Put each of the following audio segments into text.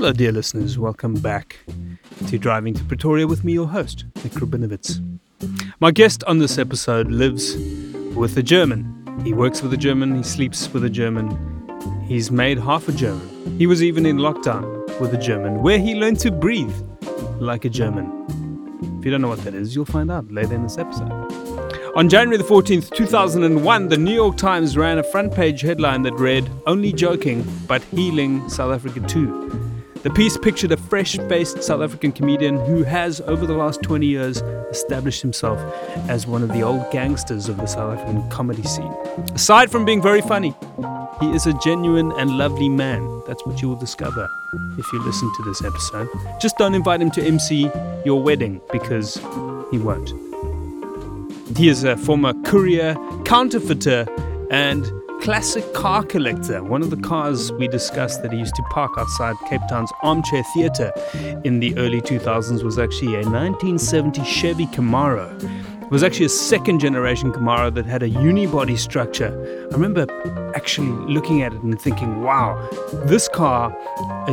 Hello, dear listeners. Welcome back to Driving to Pretoria with me, your host, Nick Rubinovitz. My guest on this episode lives with a German. He works with a German, he sleeps with a German, he's made half a German. He was even in lockdown with a German, where he learned to breathe like a German. If you don't know what that is, you'll find out later in this episode. On January the 14th, 2001, the New York Times ran a front page headline that read, Only joking, but healing South Africa too. The piece pictured a fresh faced South African comedian who has, over the last 20 years, established himself as one of the old gangsters of the South African comedy scene. Aside from being very funny, he is a genuine and lovely man. That's what you will discover if you listen to this episode. Just don't invite him to MC your wedding because he won't. He is a former courier, counterfeiter, and classic car collector. One of the cars we discussed that he used to park outside Cape Town's Armchair Theatre in the early 2000s was actually a 1970 Chevy Camaro. Was actually a second generation Camaro that had a unibody structure. I remember actually looking at it and thinking, wow, this car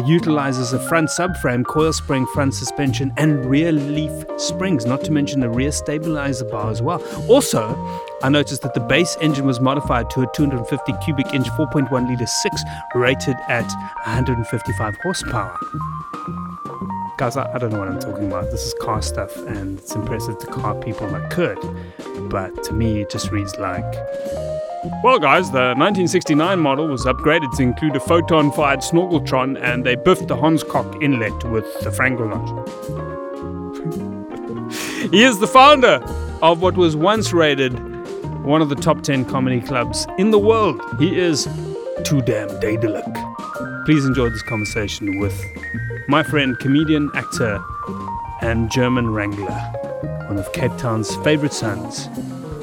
utilizes a front subframe, coil spring, front suspension, and rear leaf springs, not to mention the rear stabilizer bar as well. Also, I noticed that the base engine was modified to a 250 cubic inch 4.1 liter 6 rated at 155 horsepower. Guys, I, I don't know what I'm talking about. This is car stuff, and it's impressive to car people that could. But to me, it just reads like well, guys, the 1969 model was upgraded to include a photon fired snorkeltron and they biffed the Hanscock inlet with the Frankelnot. he is the founder of what was once rated one of the top 10 comedy clubs in the world. He is too damn daedalic. Please enjoy this conversation with my friend, comedian, actor, and German wrangler, one of Cape Town's favorite sons,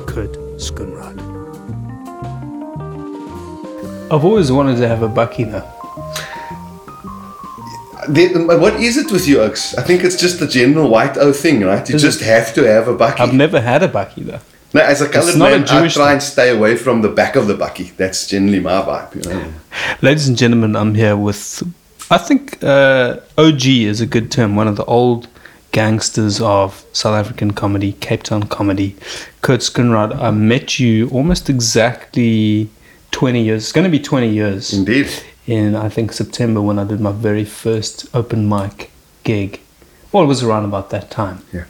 Kurt Schoonraad. I've always wanted to have a bakkie though. The- what is it with you, Oaks? I think it's just the general white O thing, right? You Is just it? have to have a bakkie. I've never had a bakkie though. no, as a coloured not a man, I try thing. and stay away from the back of the bakkie. That's generally my vibe, you know. Ladies and gentlemen, I'm here with, I think uh, OG is a good term, one of the old gangsters of South African comedy, Cape Town comedy, Kurt Schoonraad. I met you almost exactly 20 years, it's going to be 20 years, Indeed. in I think September when I did my very first open mic gig. Well, it was around about that time Yeah.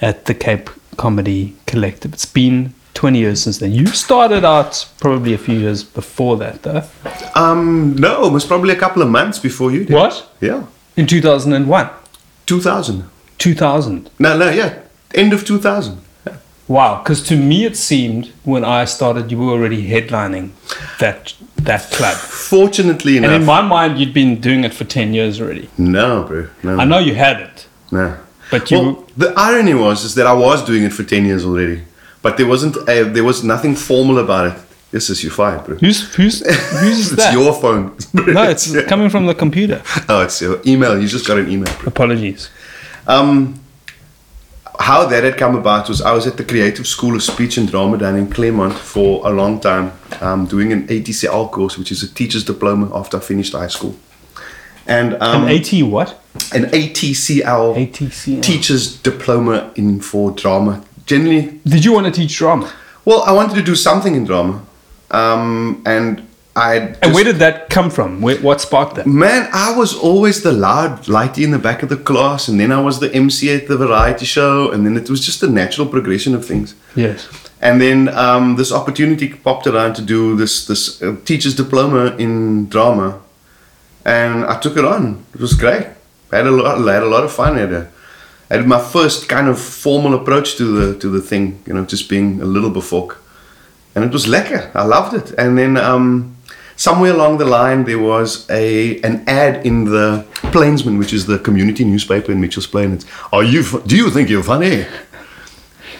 at the Cape Comedy Collective. It's been 20 years since then. You started out probably a few years before that, though. Um, no, it was probably a couple of months before you did. What? Yeah. In 2001. 2000. 2000. No, no, yeah. End of 2000. Wow, because to me it seemed when I started you were already headlining that that club. Fortunately And in my mind you'd been doing it for 10 years already. no, bro. No. I know you had it, No. but you Well, the irony was is that I was doing it for 10 years already. But there wasn't a, there was nothing formal about it. This is your file, bro. who's who's who's it's that? your phone. no, it's coming from the computer. Oh, it's your email. You just got an email. bro. Apologies. Um, how that had come about was I was at the Creative School of Speech and Drama down in Claremont for a long time, um, doing an ATCL course, which is a teacher's diploma after I finished high school. And um, An AT what? an ATCL ATC. teacher's diploma in for drama. Generally, Did you want to teach drama? well, I wanted to do something in drama, um, and I. had And where did that come from? Where, what sparked that? Man, I was always the loud lighty in the back of the class, and then I was the MC at the variety show, and then it was just a natural progression of things. Yes. And then um, this opportunity popped around to do this this uh, teacher's diploma in drama, and I took it on. It was great. I had a lot, I had a lot of fun. I had, had my first kind of formal approach to the to the thing, you know, just being a little befolk, and it was lekker. I loved it. And then um, somewhere along the line, there was a an ad in the Plainsman, which is the community newspaper in Mitchells Plain. It's, Are you? Do you think you're funny?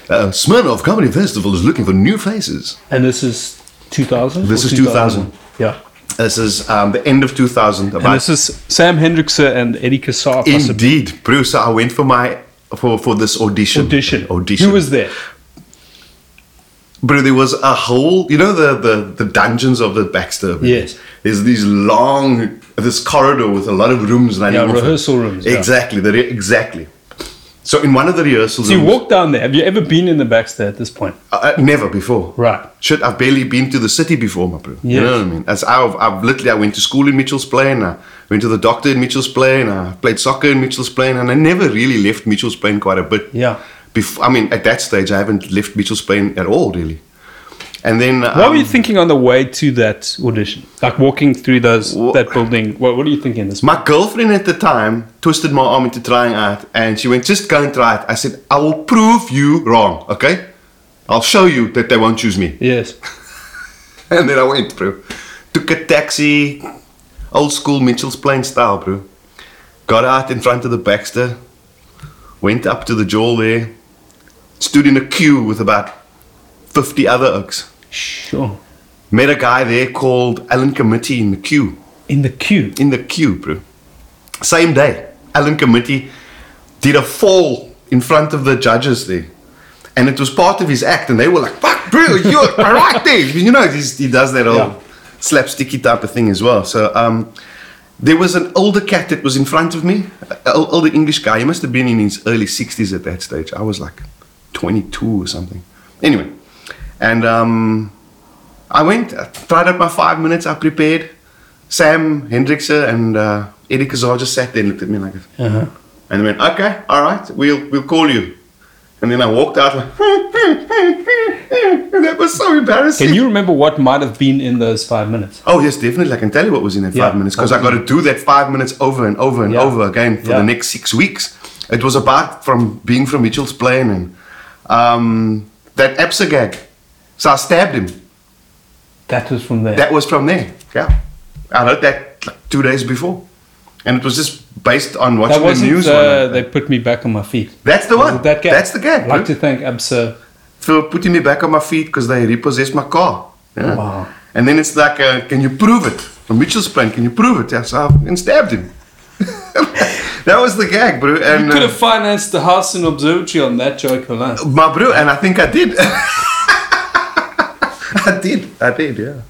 Uh, Smirnoff Comedy Festival is looking for new faces. And this is 2000? This is 2000. Yeah. This is um, the end of 2000. And this is Sam Hendrickse and Eddie Kassar. indeed, Bruce. I went for my for for this audition. Audition. Audition. Who was there? Bro, there was a whole, you know, the, the, the dungeons of the Baxter. Yes. There's these long this corridor with a lot of rooms And Yeah, rehearsal rooms, yeah. Exactly. The re- exactly. So in one of the rehearsals, So you rooms- walk down there. Have you ever been in the Baxter at this point? uh, never before. Right. Shit, I've barely been to the city before, my bro. You know what I mean? As I've, I've literally, I went to school in Mitchell's Plain. I went to the doctor in Mitchell's Plain. I played soccer in Mitchell's Plain, and I never really left Mitchell's Plain quite a bit. Yeah. Before, I mean, at that stage, I haven't left Mitchell's Plain at all, really. And then, What um, were you thinking on the way to that audition? Like walking through those Wha- that building. What, what are you thinking? This My girlfriend at the time twisted my arm into trying out, and she went, "Just go and try it." I said, "I will prove you wrong. Okay, I'll show you that they won't choose me." yes. And then I went, through, Took a taxi, old school Mitchell's Plain style, bro. Got out in front of the Baxter, went up to the jaw there, stood in a queue with about 50 other oaks. Sure. Met a guy there called Alan Committie in the queue. In the queue. In the queue, bro. Same day, Alan Committie did a fall in front of the judges there. And it was part of his act, and they were like, fuck, bro, you're right there. You know, he's, he does that whole Yeah. slapsticky type of thing as well. So um, there was an older cat that was in front of me, an older English guy. He must have been in his early 60s at that stage. I was like 22 or something. Anyway, and um, I went, I tried out my five minutes, I prepared. Sam Hendrickse and uh, Eddie Kazar just sat there and looked at me like, this. Uh-huh. and they went, okay, all right, we'll, we'll call you. And then I walked out like, and that was so embarrassing. Can you remember what might have been in those five minutes? Oh yes, definitely. I can tell you what was in that Yeah. five minutes because I got to do that five minutes over and over and Yeah. over again for Yeah. the next six weeks. It was about from being from Mitchell's Plain and um, that Absa gag. So I stabbed him. That was from there. That was from there. Yeah, I heard that like two days before, and it was just based on That watching the wasn't. news. Uh, they put me back on my feet. That's the one. that gag? That's the gag. I'd like to thank Absa. for putting me back on my feet because they repossessed my car. Yeah. Wow. And then it's like, uh, can you prove it? From Mitchell's plan, can you prove it? Yes, I and stabbed him. that was the gag, bro. And You could uh, have financed the house and observatory on that joke alone. my bro, and I think I did. I did. I did. Yeah.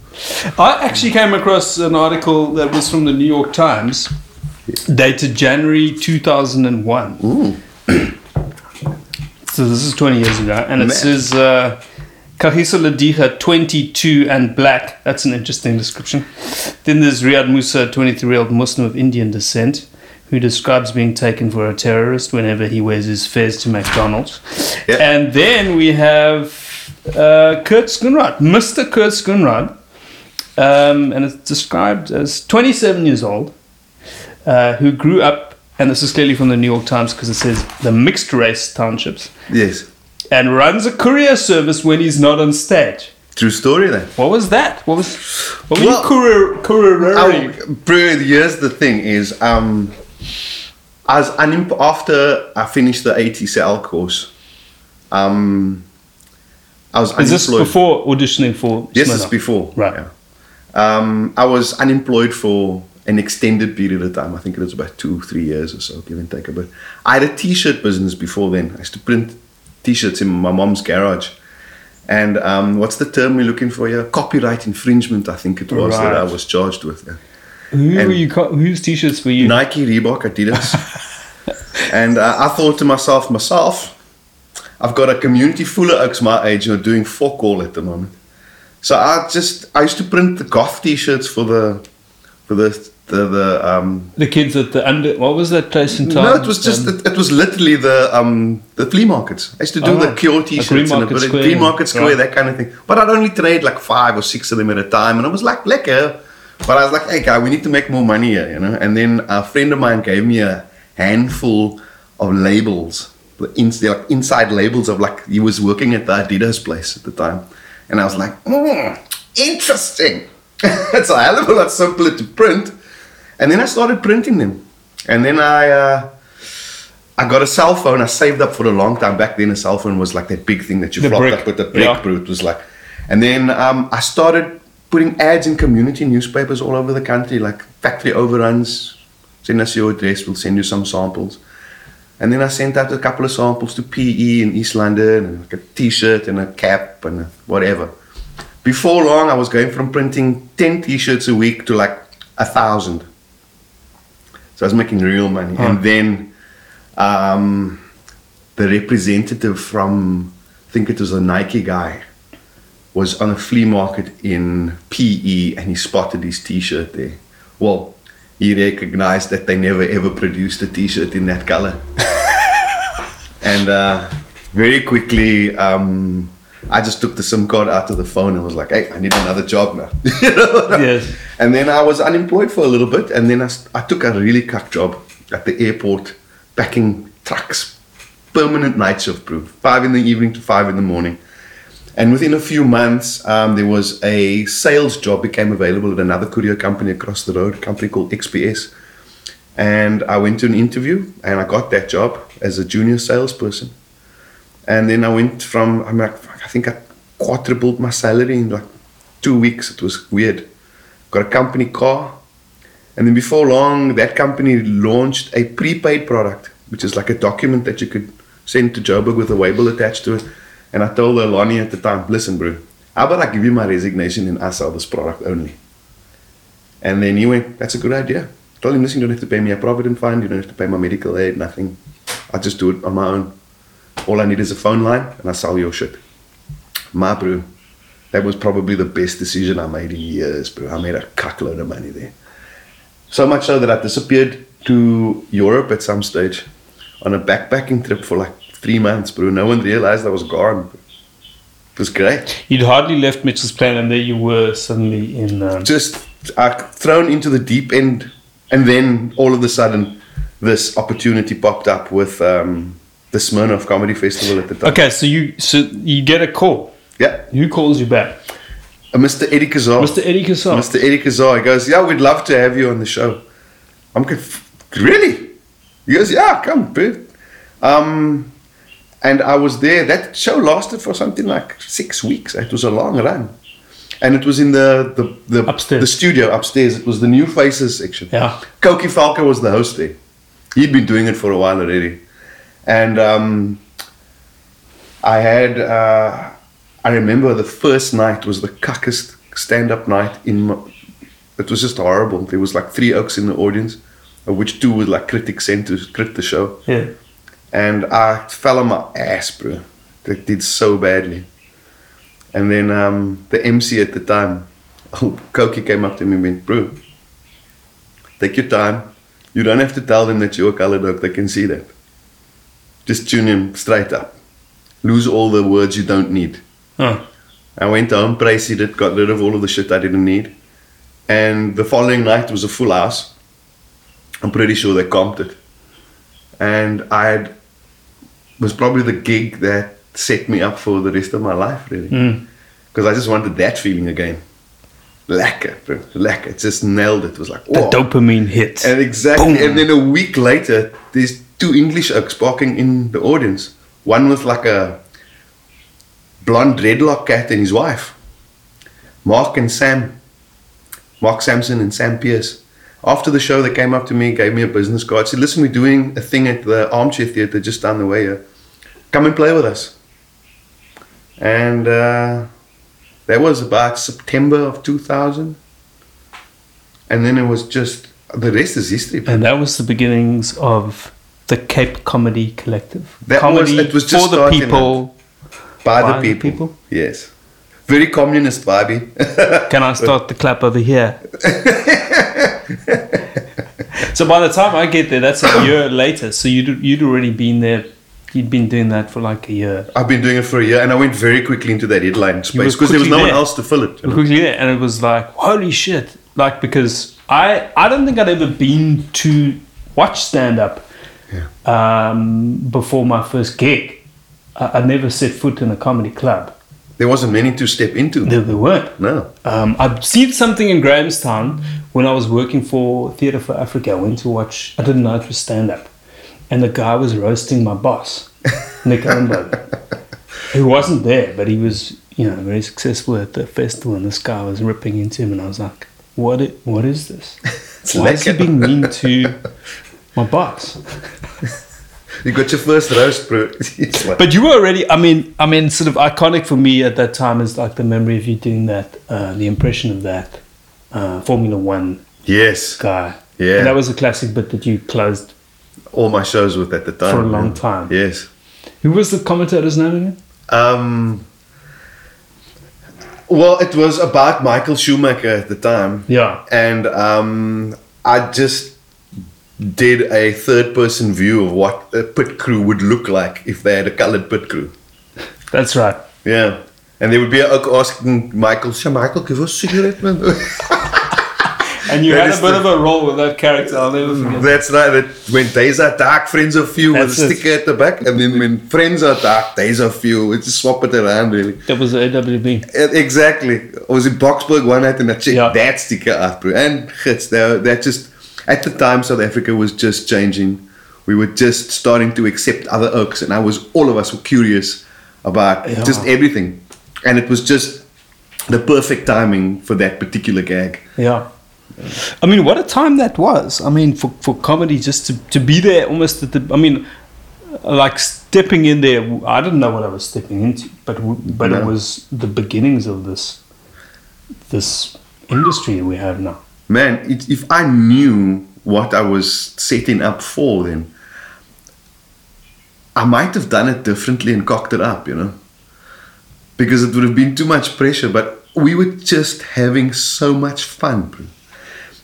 I actually came across an article that was from the New York Times, dated January 2001. Ooh. so this is 20 years ago, and it Man. says uh, Lediga, 22 and black. That's an interesting description. Then there's Riaad Moosa, 23 year old Muslim of Indian descent. Who describes being taken for a terrorist whenever he wears his fez to McDonald's. Yeah. And then we have uh, Kurt Skunrad, Mr. Kurt Skunrad, um, and it's described as 27 years old, uh, who grew up, and this is clearly from the New York Times because it says the mixed race townships, Yes. and runs a courier service when he's not on stage. True story then. What was that? What was what were Well, you courier, couriering? Bro, here's the thing: is um, I was unem- after I finished the ATCL course, um, I was Is this unemployed. before auditioning for? Yes, it's before. Right. Yeah. Um, I was unemployed for an extended period of time. I think it was about two, three years or so, give and take a bit. I had a t-shirt business before then. I used to print t-shirts in my mom's garage. And um, what's the term we're looking for here? Copyright infringement, I think it was that I was charged with. Yeah. Who and- were you? co- Whose t-shirts were you? Nike, Reebok, Adidas. and uh, I thought to myself, myself, I've got a community full of oaks my age who are doing fuck all at the moment. So I just I used to print the goth t-shirts for the for the the, the um The kids at the under. What was that place in town? no it was just Um, it, it was literally the um the flea markets. I used to do Oh, the right. Cure t-shirts and a Market bit of Square. Green Market Square Right. that kind of thing. But I'd only trade like five or six of them at a time, and I was like lekker. But I was like, hey guy, we need to make more money here, you know. And then a friend of mine gave me a handful of labels, the like inside labels of like he was working at the Adidas place at the time, and I was like, mm, interesting. it's a hell of a lot simpler to print. And then I started printing them, and then I. Uh, I got a cell phone. I saved up for a long time. Back then, a cell phone was like that big thing that you The flopped brick, up with the brick, yeah. bro. It was like, and then um, I started putting ads in community newspapers all over the country, like factory overruns. Send us your address. We'll send you some samples. And then I sent out a couple of samples to PE in East London, and like a T-shirt and a cap and whatever. Before long, I was going from printing ten T-shirts a week to like a thousand. So I was making real money. And then um, the representative from, I think it was a Nike guy, was on a flea market in PE and he spotted his t-shirt there. Well, he recognized that they never ever produced a t-shirt in that color. and uh, very quickly, um, I just took the SIM card out of the phone and was like, "Hey, I need another job now." You know? Yes. And then I was unemployed for a little bit, and then I, I took a really cuck job at the airport, packing trucks, permanent night shift, bro, five in the evening to five in the morning. And within a few months, um, there was a sales job became available at another courier company across the road, a company called XPS. And I went to an interview, and I got that job as a junior salesperson. And then I went from, I'm like, I think I quadrupled my salary in like two weeks. It was weird. Got a company car. And then before long, that company launched a prepaid product, which is like a document that you could send to Joburg with a label attached to it. And I told Lonnie at the time, listen, bro, how about I give you my resignation and I sell this product only? And then he went, that's a good idea. I told him, listen, you don't have to pay me a provident fund, you don't have to pay my medical aid, nothing. I'll just do it on my own. All I need is a phone line and I sell your shit. My bro, that was probably the best decision I made in years, bro. I made a cuckload of money there. So much so that I disappeared to Europe at some stage on a backpacking trip for like three months, bro. No one realized I was gone. It was great. You'd hardly left Mitchell's Plain, and there you were suddenly in. Um, Just uh, thrown into the deep end, and then all of a sudden, this opportunity popped up with um, the Smirnoff Comedy Festival at the time. okay, so you so you get a call. Yeah, Who calls you back? uh, Mr. Eddie Kazar. Mr. Eddie Kassar. Mr. Eddie Kazar. He goes, Yeah, we'd love to have you on the show. I'm conf- Really? He goes, Yeah, come, bro. Um, and I was there. That show lasted for something like six weeks. It was a long run. And it was in the, the, the, Upstairs. the studio upstairs. It was the New Faces section. Yeah. Koki Falco was the host there. He'd been doing it for a while already. And um, I had, uh, I remember the first night was the cuckest stand up night in my, it was just horrible. There was like three oaks in the audience, which two were like critics sent to crit the show. Yeah. And I fell on my ass, bro. They did so badly. And then um, the MC at the time, oh, Koki came up to me and went, bro, take your time. You don't have to tell them that you're a color dog. They can see that. Just tune him straight up. Lose all the words you don't need. Oh. I went home, priced it, got rid of all of the shit I didn't need. And the following night was a full house. I'm pretty sure they comped it. And I had, was probably the gig that set me up for the rest of my life, really. Mm. Because I just wanted that feeling again. Lekker, bro. Lekker. It just nailed it. It was like, The dopamine hit. And exactly. Boom. And then a week later, there's two English oaks barking in the audience. One with like a blonde dreadlock cat and his wife. Mark and Sam. Mark Sampson and Sam Pierce. After the show, they came up to me, gave me a business card, said, Listen, we're doing a thing at the Armchair Theatre just down the way here. Come and play with us. And uh, that was about September of 2000. And then it was just, the rest is history. and that was the beginnings of the Cape Comedy Collective. That was- Comedy it was just for the people. by, By the the people. people? Yes. Very communist vibey. Can I start the clap over here? so by the time I get there, that's a year later. So you'd you'd already been there. You'd been doing that for like a year. I've been doing it for a year and I went very quickly into that headline space because there was no quickly one else to fill it. you know. quickly there, and it was like holy shit! Like because I I don't think I'd ever been to watch stand up um, before my first gig. I, I never set foot in a comedy club. There wasn't many to step into. There, there weren't. No. Um, I've seen something in Grahamstown when I was working for Theatre for Africa. I went to watch, I didn't know it was stand up. And the guy was roasting my boss, Nick Ellenbogen, who wasn't there, but he was, you know, very successful at the festival. And this guy was ripping into him. And I was like, what, i- what is this? Why is he being mean to my boss? You got your first roast, bro. Like, But you were already, I mean, I mean, sort of iconic for me at that time is like the memory of you doing that, uh, the impression of that uh, Formula One yes. guy. Yeah. And that was a classic bit that you closed All my shows with at the time. for a long time. Yes. Who was the commentator's name again? Um, well, it was about Michael Schumacher at the time. Yeah. and um, I just did a third person view of what a pit crew would look like if they had a colored pit crew. That's right. Yeah. And they would be ook asking Michael, "Sja, Michael, give us a cigarette, man." And you That had a bit the- of a role with that character. I'll never forget. That's right. That when there's a dark friends of you with That's a sticker at the back, and then when friends are dark, there's a few. It's just swap it around, really. That was the AWB. Exactly. I was in Boksburg one night and I checked Yeah. that sticker out, bro. And gits, that, that just, at the time, South Africa was just changing. We were just starting to accept other oaks, and I was, all of us were curious about Yeah. just everything. And it was just the perfect timing for that particular gag. Yeah. I mean, what a time that was. I mean, for, for comedy, just to, to be there almost at the. I mean, like stepping in there. I didn't know what I was stepping into, but but it was the beginnings of this this industry we have now. Man, it, if I knew what I was setting up for, then I might have done it differently and cocked it up, you know, because it would have been too much pressure. But we were just having so much fun.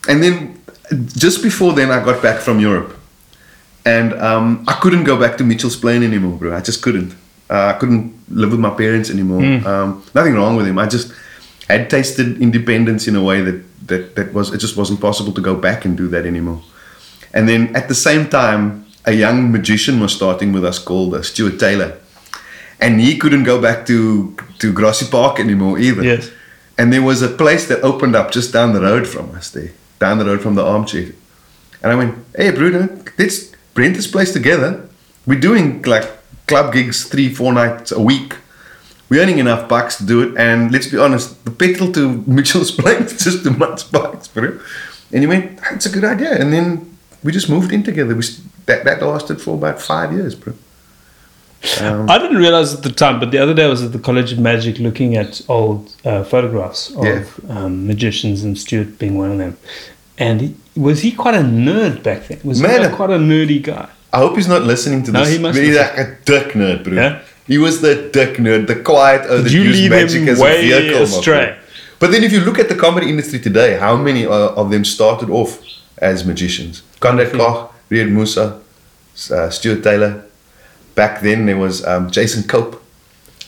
And then just before then, I got back from Europe, and um, I couldn't go back to Mitchell's Plain anymore, bro. I just couldn't. Uh, I couldn't live with my parents anymore. Um, nothing wrong with him. I just had tasted independence in a way that, that that was it just wasn't possible to go back and do that anymore. And then at the same time, a young magician was starting with us called uh, Stuart Taylor, and he couldn't go back to to Grassy Park anymore either. Yes. And there was a place that opened up just down the road from us there, down the road from the armchair. And I went, hey, Bruno, let's rent this place together. We're doing like club gigs three, four nights a week. We're earning enough bucks to do it. And let's be honest, the petrol to Mitchell's place is just too much bucks, bro. And he went, that's a good idea. And then we just moved in together. We, that, that lasted for about five years, bro. Um, I didn't realize at the time, but the other day I was at the College of Magic looking at old uh, photographs of Yeah. um, magicians, and Stuart being one of them. And he, was he quite a nerd back then? Was he Man, like quite a nerdy guy? I hope he's not listening to No, this. he must he's like a dick nerd, bro. Yeah? He was the dick nerd, the quiet, oh, that used magic as a vehicle. astray. But then if you look at the comedy industry today, how many uh, of them started off as magicians? Conrad Koch, Riaad Moosa, uh, Stuart Taylor. Back then there was um, Jason Cope.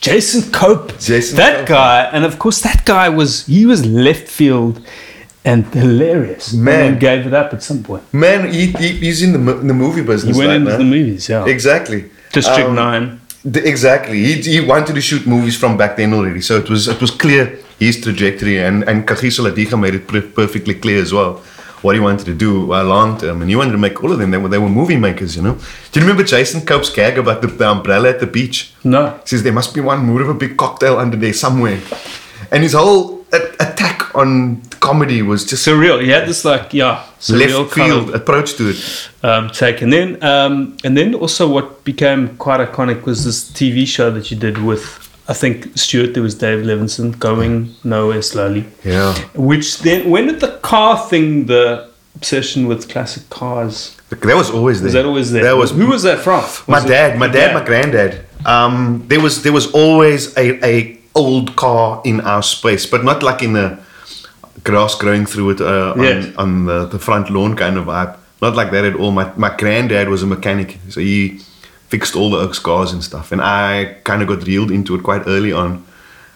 Jason Cope. Jason that Cope. guy, and of course that guy was he was left field and hilarious. Man. then gave it up at some point. Man, he, he, he's in the, mo- in the movie He business went right into now. the movies, yeah. Exactly. District Um, Nine. The- Exactly. He, he wanted to shoot movies from back then already, so it was it was clear his trajectory, and and Kagiso Lediga made it per- perfectly clear as well what he wanted to do uh, long term, and he wanted to make all of them. They were they were movie makers, you know. Do you remember Jason Cope's gag about the, the umbrella at the beach? No. He says there must be one more of a big cocktail under there somewhere, and his whole a- attack on comedy was just Surreal. He had this like yeah, surreal left kind field of approach to it. um, take, and then um, and then also what became quite iconic was this TV show that you did with I think Stuart. There was Dave Levinson going nowhere slowly. Yeah. Which then when did the car thing, the obsession with classic cars, That was always there. was that always there? That was who was that from? my Was it dad, my your dad, my granddad. Um, there was there was always a, a old car in our space, but not like in a grass growing through it uh, on, Yes. on the, the front lawn kind of vibe. Not like that at all. My my granddad was a mechanic, so he fixed all the Oaks cars and stuff, and I kind of got reeled into it quite early on.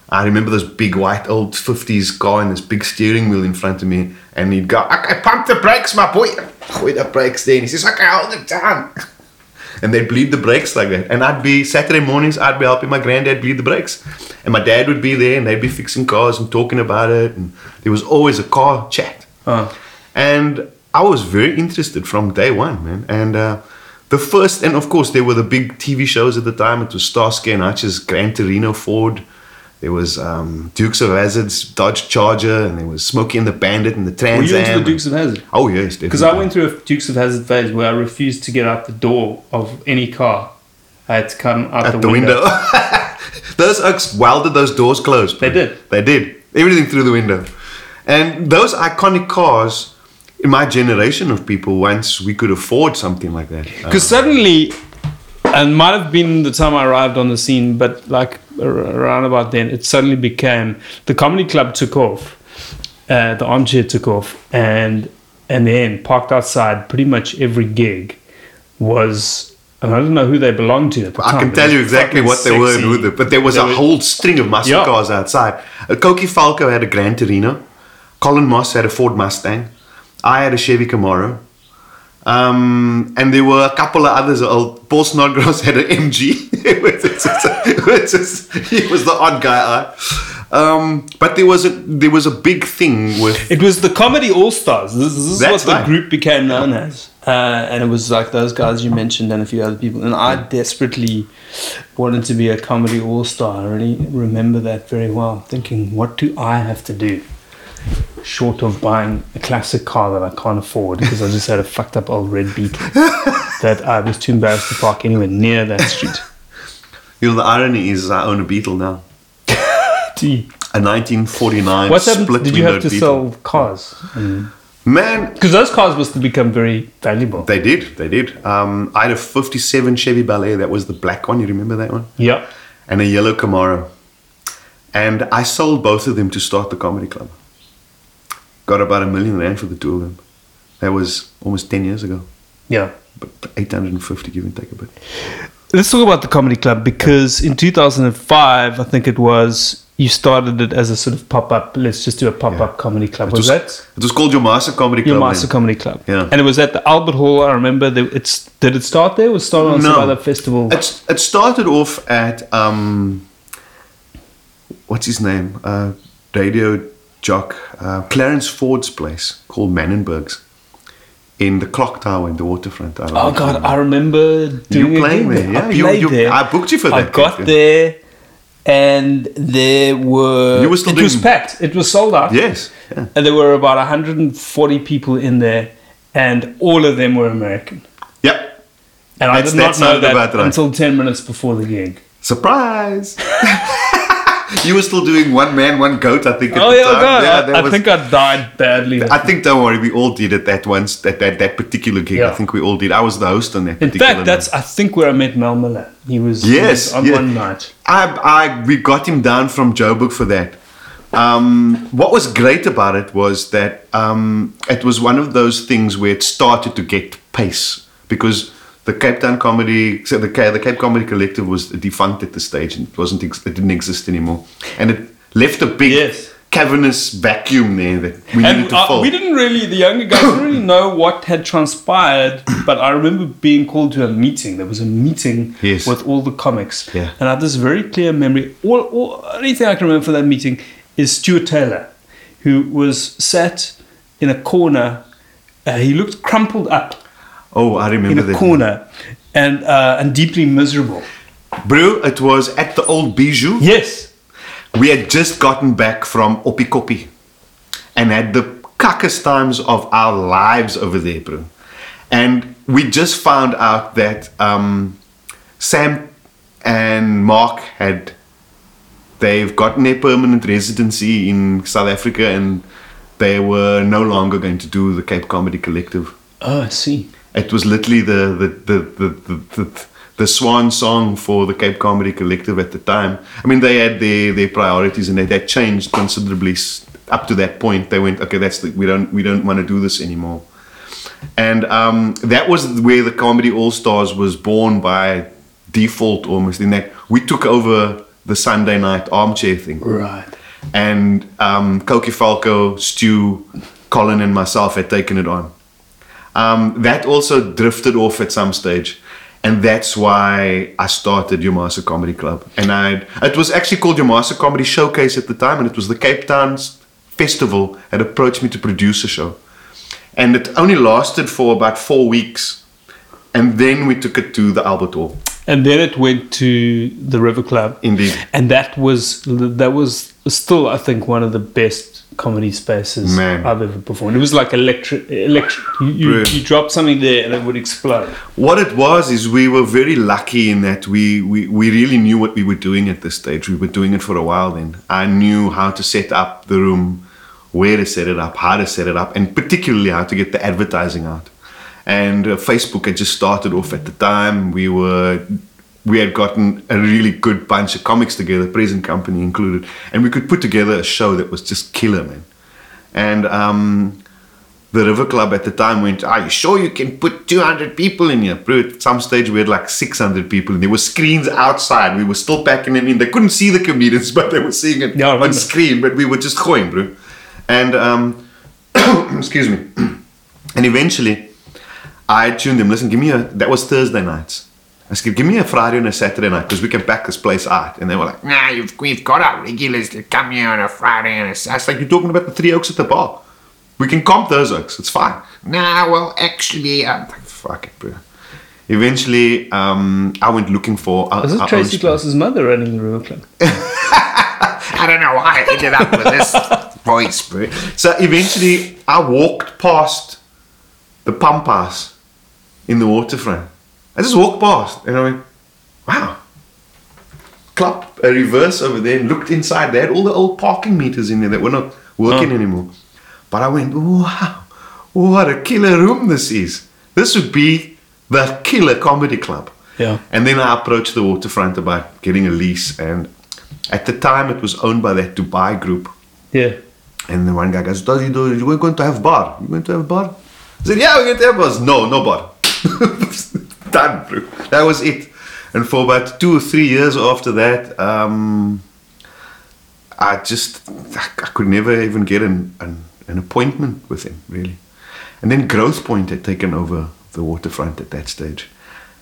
I remember this big white old 50s car and this big steering wheel in front of me, and he'd go, I, I pump the brakes, my boy. Gooi the brakes there. And he says, I can hold it down. And they'd bleed the brakes like that. And I'd be, Saturday mornings, I'd be helping my granddad bleed the brakes. And my dad would be there and they'd be fixing cars and talking about it. And there was always a car chat. Oh. And I was very interested from day one, man. And uh, the first, and of course, there were the big TV shows at the time. It was Starsky and Hutch's Gran Torino Ford. There was um, Dukes of Hazzard's Dodge Charger, and there was Smokey and the Bandit and the Were Trans you into the Dukes of Hazzard? Oh yes. Because I went through a Dukes of Hazzard phase where I refused to get out the door of any car. I had to come out at the, window. those oaks welded those doors closed. They did. They did everything through the window, and those iconic cars. In my generation of people once we could afford something like that. Uh, Because suddenly, and might have been the time I arrived on the scene, but like around about then, it suddenly became the comedy club took off, uh, the armchair took off, and and then parked outside pretty much every gig was. And I don't know who they belonged to at the I can tell you exactly what they were and sexy. who they, but there was They a were- whole string of muscle Yeah. cars outside. Uh, Koki Falco had a Gran Torino. Colin Moss had a Ford Mustang. I had a Chevy Camaro. Um, and there were a couple of others. Old Paul Snodgrass had an MG. it was just- it was just- he was the odd guy. Um, but there was a there was a big thing with It was the Comedy All Stars. This, this is That's what the right. group became known as. Uh, and it was like those guys you mentioned and a few other people. And I desperately wanted to be a Comedy All Star. I really remember that very well. Thinking, what do I have to do? Short of buying a classic car that I can't afford because I just had a fucked up old red beetle that I was too embarrassed to park anywhere near that street. you know the irony is I own a Beetle now. Gee. A 1949 What's happened? split Did you have to Beetle. sell cars? Man, Because those cars must have become very valuable. They did, they did. Um, I had a 57 Chevy Bel Air, that was the black one, you remember that one? Yeah. And a yellow Camaro. And I sold both of them to start the comedy club. Got about a million rand for the two of them. That was almost 10 years ago. Yeah. But 850, give and take a bit. Let's talk about the comedy club because in 2005, I think it was, you started it as a sort of pop up. Let's just do a pop up comedy club. It Was, was, that it was called Jou Ma Se Comedy Club. your master then. comedy club? Yeah. And it was at the Albert Hall. I remember. That it's did it start there? Was it started on some other festival? It's, it started off at, um, what's his name? Uh, radio jock, uh, Clarence Ford's place called Manenberg's in the clock tower in the waterfront. I Oh God, you I remember doing a playing there, yeah. I You- played you- there. I booked you for that. I got there, and there were. You were still it was packed. It was sold out. Yes. Yeah. And there were about 140 people in there, and all of them were American. Yep. And I did not know that right. until 10 minutes before the gig. Surprise. you were still doing one man, one goat, I think. At Oh the yeah, time. God! Yeah, I, that I think I died badly. I think don't worry, we all did it that once that that, that particular gig. Yeah. I think we all did. I was the host on that In particular fact, that's I think where I met Mel Miller. He was he Yes, was on one night. I, I we got him down from Joburg for that. Um, what was great about it was that um, it was one of those things where it started to get pace because the Cape Town Comedy, so the Cape, the Cape Comedy Collective was defunct at the stage and it wasn't ex- it didn't exist anymore, and it left a big Yes. cavernous vacuum there that we needed to uh, fill. we didn't really, the younger guys didn't really know what had transpired, but I remember being called to a meeting. There was a meeting Yes. with all the comics. Yeah. And I have this very clear memory. All, all, only thing I can remember from that meeting is Stuart Taylor, who was sat in a corner. Uh, he looked crumpled up oh, I remember in a that. corner and, uh, and deeply miserable. Bro, it was at the old Bijou. Yes. We had just gotten back from Oppikoppi and had the cuckest times of our lives over there, bro. And we just found out that um, Sam and Mark had they've gotten their permanent residency in South Africa and they were no longer going to do the Cape Comedy Collective. Oh, I see. It was literally the the, the, the, the, the, the swan song for the Cape Comedy Collective at the time. I mean, they had their, their priorities and they that changed considerably up to that point. They went, okay, that's the, we don't we don't want to do this anymore. And um, that was where the Comedy All Stars was born by default almost. In that we took over the Sunday night armchair thing Right. and um, Koki Falco, Stu, Colin, and myself had taken it on. Um, that also drifted off at some stage, and that's why I started Jou Ma Se Comedy Club. And I, it was actually called Jou Ma Se Comedy Showcase at the time, and it was the Cape Town Festival had approached me to produce a show, and it only lasted for about four weeks, and then we took it to the Albert Hall. And then it went to the River Club. Indeed. And that was that was still, I think, one of the best comedy spaces Man. I've ever performed. It was like electric. Electric. You, you, drop something there and it would explode. What it was is we were very lucky in that we, we, we really knew what we were doing at this stage. We were doing it for a while then. I knew how to set up the room where to set it up, how to set it up, and particularly how to get the advertising out. And uh, Facebook had just started off at the time. We were we had gotten a really good bunch of comics together, Present Company included, and we could put together a show that was just killer, man. And um, the River Club at the time went, Are you sure you can put 200 people in here? Bro, at some stage we had like 600 people, and there were screens outside. We were still packing it in. They couldn't see the comedians, but they were seeing it Yeah, on screen, but we were just going, bro. And, um, excuse me. And eventually, I tuned them. Listen, give me a. That was Thursday nights. I said, give me a Friday and a Saturday night because we can pack this place out. And they were like, Nah, you've, we've got our regulars that come here on a Friday and a Saturday. was like, you're talking about the three oaks at the bar. We can comp those oaks. It's fine. Nah, well, actually, um, Fuck it, bro. Eventually, um, I went looking for. It our Tracy. Glass's mother running the River Club? I don't know why I ended up with this voice, bro. So eventually, I walked past the pump house in the waterfront. I just walked past and I went, wow. Clap a reverse over there and looked inside. They had all the old parking meters in there that were not working Oh. anymore. But I went, wow, what a killer room this is. This would be the killer comedy club. Yeah. And then I approached the waterfront about getting a lease. And at the time, it was owned by that Dubai group. Yeah. And the one guy goes, Does he do, we're going to have bar. You going to have bar? I said, Yeah, we're going to have bars. No, no bar. Done, bro. That was it. And for about two or three years after that, um, I just, I I could never even get an, an, an appointment with him, really. And then Growthpoint had taken over the waterfront at that stage.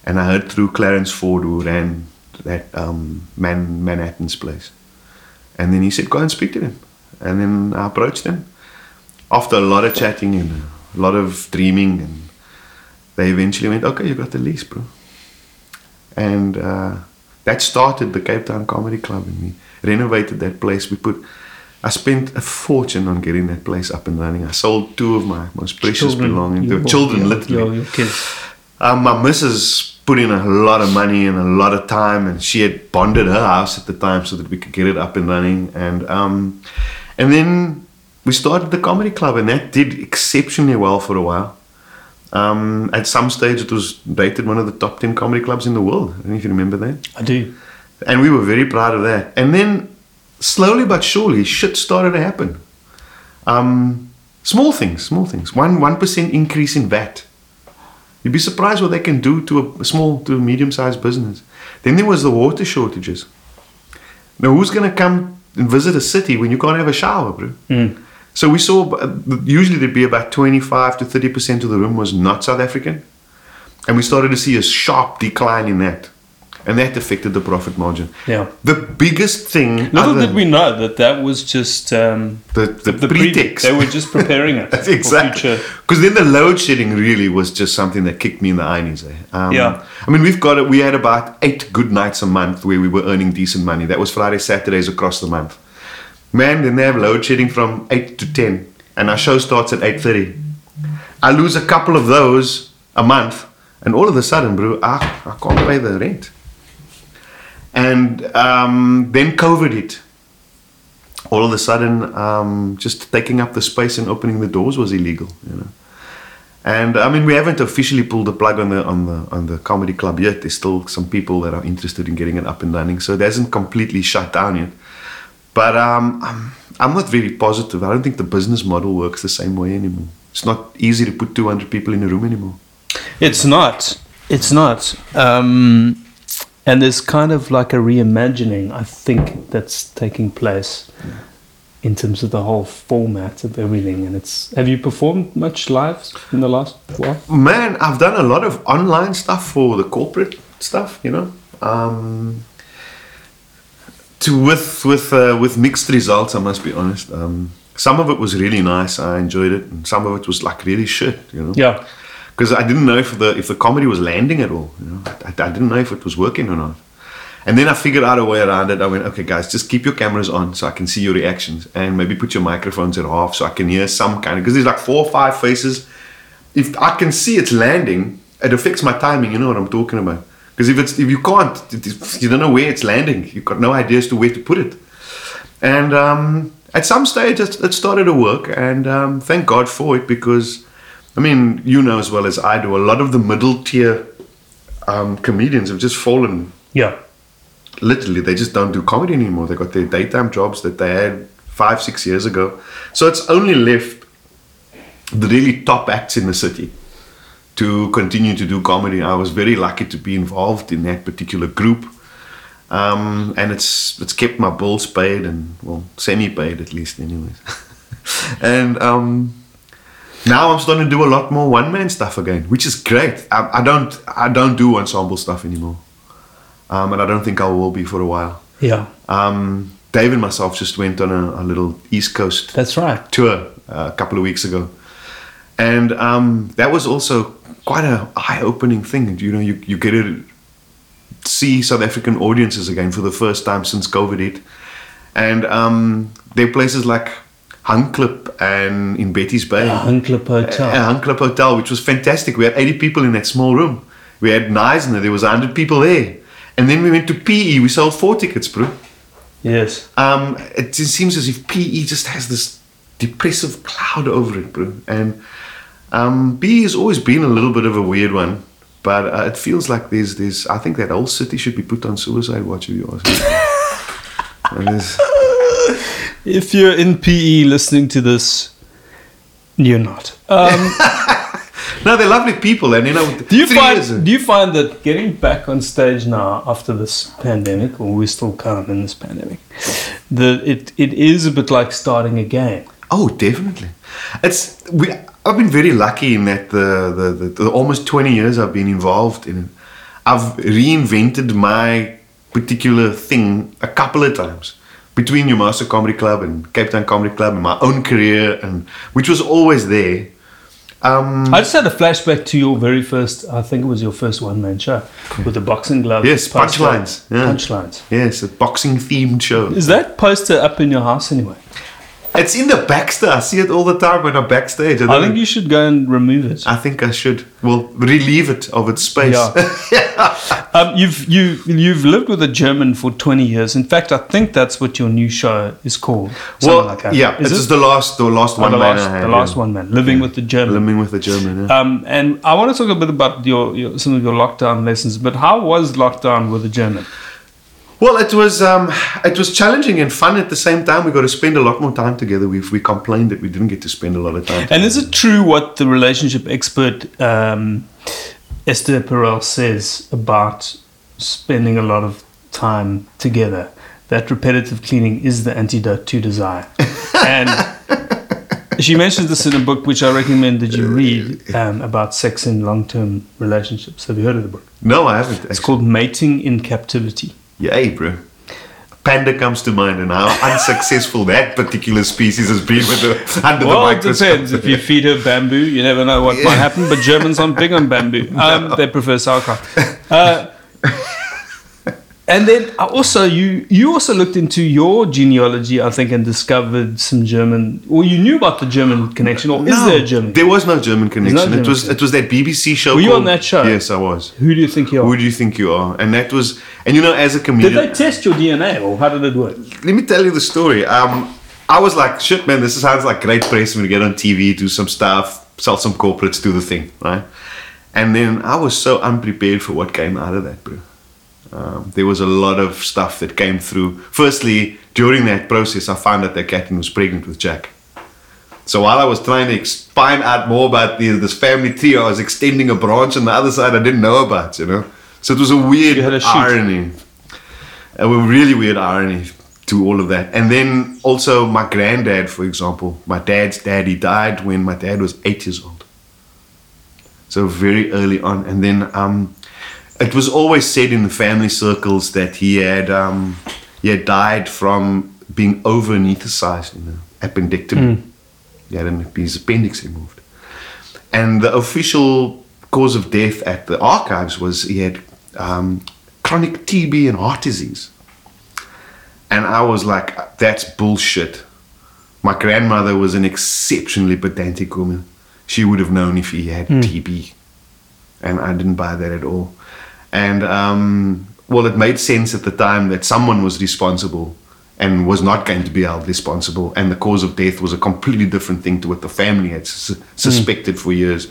And I heard through Clarence Ford, who ran that um, Man, Manhattan's place. And then he said, go and speak to them. And then I approached them. After a lot of chatting and a lot of dreaming, and they eventually went, okay, you got the lease, bro. And uh, that started the Cape Town Comedy Club, and we renovated that place. We put, I spent a fortune on getting that place up and running. I sold two of my most precious belongings. They your- children, your- literally. Your, your kids. Um, my missus put in a lot of money and a lot of time, and she had bonded her house at the time so that we could get it up and running. And um, and then we started the comedy club, and that did exceptionally well for a while. Um, at some stage, it was rated one of the top ten comedy clubs in the world. I don't know if you remember that. I do. And we were very proud of that. And then, slowly but surely, shit started to happen. Um, small things, small things. One one percent increase in VAT. You'd be surprised what they can do to a, small to a medium-sized business. Then there was the water shortages. Now, who's going to come and visit a city when you can't have a shower, bro? So we saw uh, usually there'd be about 25 to 30 percent of the room was not South African, and we started to see a sharp decline in that, and that affected the profit margin. Yeah. The biggest thing, Little did we know that that was just um, the, the, the pre- pretext. they were just preparing it for exactly. future. Because then the load shedding really was just something that kicked me in the eyes. Eh? Um, Yeah. I mean, we've got it. We had about eight good nights a month where we were earning decent money. That was Friday, Saturdays across the month. Man, then they have load shedding from eight to ten, and our show starts at eight thirty. I lose a couple of those a month, and all of a sudden, bro, I, I can't pay the rent. And um, then COVID hit all of a sudden, um, just taking up the space and opening the doors was illegal. You know, and I mean, we haven't officially pulled the plug on the on the on the comedy club yet. There's still some people that are interested in getting it up and running, so it hasn't completely shut down yet. But um, I'm, I'm not very positive. I don't think the business model works the same way anymore. It's not easy to put 200 people in a room anymore. It's not. It's not. Um, and there's kind of like a reimagining, I think, that's taking place in terms of the whole format of everything. And it's. Have you performed much live in the last while? Man, I've done a lot of online stuff for the corporate stuff, you know. Um, to with with uh, with mixed results, I must be honest. Um, some of it was really nice, I enjoyed it, and some of it was like really shit, you know. Yeah. Because I didn't know if the if the comedy was landing at all, you know. I, I didn't know if it was working or not. And then I figured out a way around it. I went, okay, guys, just keep your cameras on so I can see your reactions, and maybe put your microphones at half so I can hear some kind of. Because there's like four or five faces. If I can see it's landing, it affects my timing. You know what I'm talking about. Because if it's if you can't, you don't know where it's landing. You've got no idea as to where to put it. And um, at some stage it, it started to work, and um, thank God for it because, I mean, you know as well as I do, a lot of the middle tier um, comedians have just fallen. Yeah. Literally, they just don't do comedy anymore. They got their daytime jobs that they had five, six years ago. So it's only left the really top acts in the city to continue to do comedy. I was very lucky to be involved in that particular group. Um, and it's it's kept my bills paid and well semi paid at least anyways and um, now I'm starting to do a lot more one man stuff again which is great I, I don't I don't do ensemble stuff anymore um, and I don't think I will be for a while Yeah. um, Dave and myself just went on a, a little East Coast That's right. tour uh, a couple of weeks ago, and um, that was also quite a eye-opening thing. You know, you you get to see South African audiences again for the first time since COVID hit, and um, there are places like Hangklip and in Betty's Bay. Hangklip Hotel. A Hangklip Hotel, which was fantastic. We had 80 people in that small room. We had Knysna, there was 100 people there. And then we went to PE, we sold four tickets, bro. Yes. Um, it just seems as if PE just has this depressive cloud over it, bro. And um, PE has always been a little bit of a weird one, but uh, it feels like there's there's. I think that whole city should be put on suicide watch. If you ask me. And there's- If you're in PE listening to this, you're not. Um, no, they're lovely people, and you know, do you three years- find do you find that getting back on stage now after this pandemic, or we're still kind of in this pandemic, that it it is a bit like starting again? Oh, definitely. It's we. I've been very lucky in that the, the, the, the almost twenty years I've been involved in it, I've reinvented my particular thing a couple of times between Jou Ma Se Comedy Club and Cape Town Comedy Club and my own career, and which was always there. Um, I just had a flashback to your very first. I think it was your first one man show with the boxing gloves. Yes, punchlines, yeah. Punchlines. yes, a boxing themed show. Is that poster up in your house anyway? It's in the Baxter. I see it all the time when I'm backstage. I don't think you should go and remove it. I think I should. Well, relieve it of its space. Um, you've you you've lived with a German for twenty years. In fact, I think that's what your new show is called. Well, like that. yeah, Is this is the last, the last Oh, one. the man last, I had, the yeah. last one, man. Living with the German. Living with the German. Yeah. Um, and I want to talk a bit about your, your some of your lockdown lessons. But how was lockdown with the German? Well, it was um, it was challenging and fun at the same time. We got to spend a lot more time together. We we complained that we didn't get to spend a lot of time. And is it true what the relationship expert um, Esther Perel says about spending a lot of time together? That repetitive cleaning is the antidote to desire. And she mentions this in a book which I recommend that you read um, about sex in long term relationships. Have you heard of the book? no, I haven't. It's called Mating in Captivity. Yay, bro. Panda comes to mind, and how unsuccessful that particular species has been with the, under Well, the it microscope. depends. If you feed her bamboo, you never know what might happen. But Germans aren't big on bamboo. Um, They prefer sauerkraut. Uh, and then I also you you also looked into your genealogy, I think, and discovered some German. Or you knew about the German connection, or is there a German? There was no German connection. German it was connection. it was that BBC show. Were you called- on that show? Yes, I was. Who do you think you are? Who do you think you are? And that was, and you know, as a comedian, Did they test your DNA, or how did it work? let me tell you the story. Um, I was like, shit, man, this sounds like great press when we get on TV, do some stuff, sell some corporates, do the thing, right? And then I was so unprepared for what came out of that, bro. Um, there was a lot of stuff that came through. Firstly, during that process, I found out that Catherine was pregnant with Jack. So while I was trying to ex- find out more about the, this family tree, I was extending a branch on the other side I didn't know about, you know? So it was a weird a irony. A really weird irony to all of that. And then also my granddad, for example, my dad's dad, he died when my dad was eight years old. So very early on. And then um, it was always said in the family circles that he had um, he had died from being over anesthetized in an appendectomy. He had an, his appendix removed. And the official cause of death at the archives was he had um, chronic TB and heart disease. And I was like, that's bullshit. My grandmother was an exceptionally pedantic woman. She would have known if he had TB. And I didn't buy that at all. And, um, well, it made sense at the time that someone was responsible. and was not going to be held responsible. And the cause of death was a completely different thing to what the family had sus- suspected for years.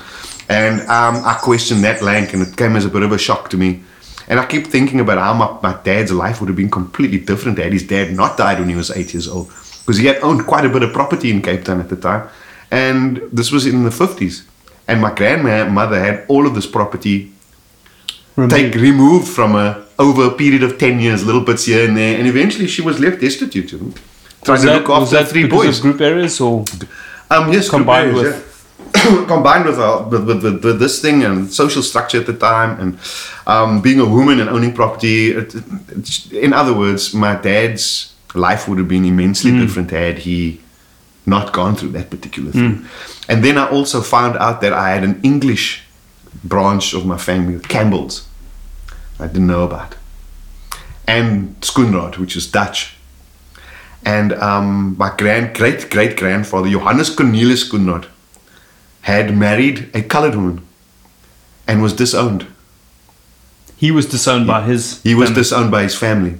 And um, I questioned that lank, and it came as a bit of a shock to me. And I keep thinking about how my, my dad's life would have been completely different had his dad not died when he was eight years old. Because he had owned quite a bit of property in Cape Town at the time. And this was in the 50s. And my grandmother had all of this property take removed from her over a period of 10 years, little bits here and there. And eventually she was left destitute. Trying to that, look after three boys. of group areas or Um, yes, Combined areas, with- yeah. combined with, uh, with, with, with, this thing and social structure at the time and um, being a woman and owning property. In other words, my dad's life would have been immensely different had he not gone through that particular thing. And then I also found out that I had an English branch of my family, the Campbell's. I didn't know about. And Schoonraad, which is Dutch. And um, my grand, great great grandfather, Johannes Cornelis Schoonraad, had married a colored woman and was disowned. he was disowned by his He was family. disowned by his family.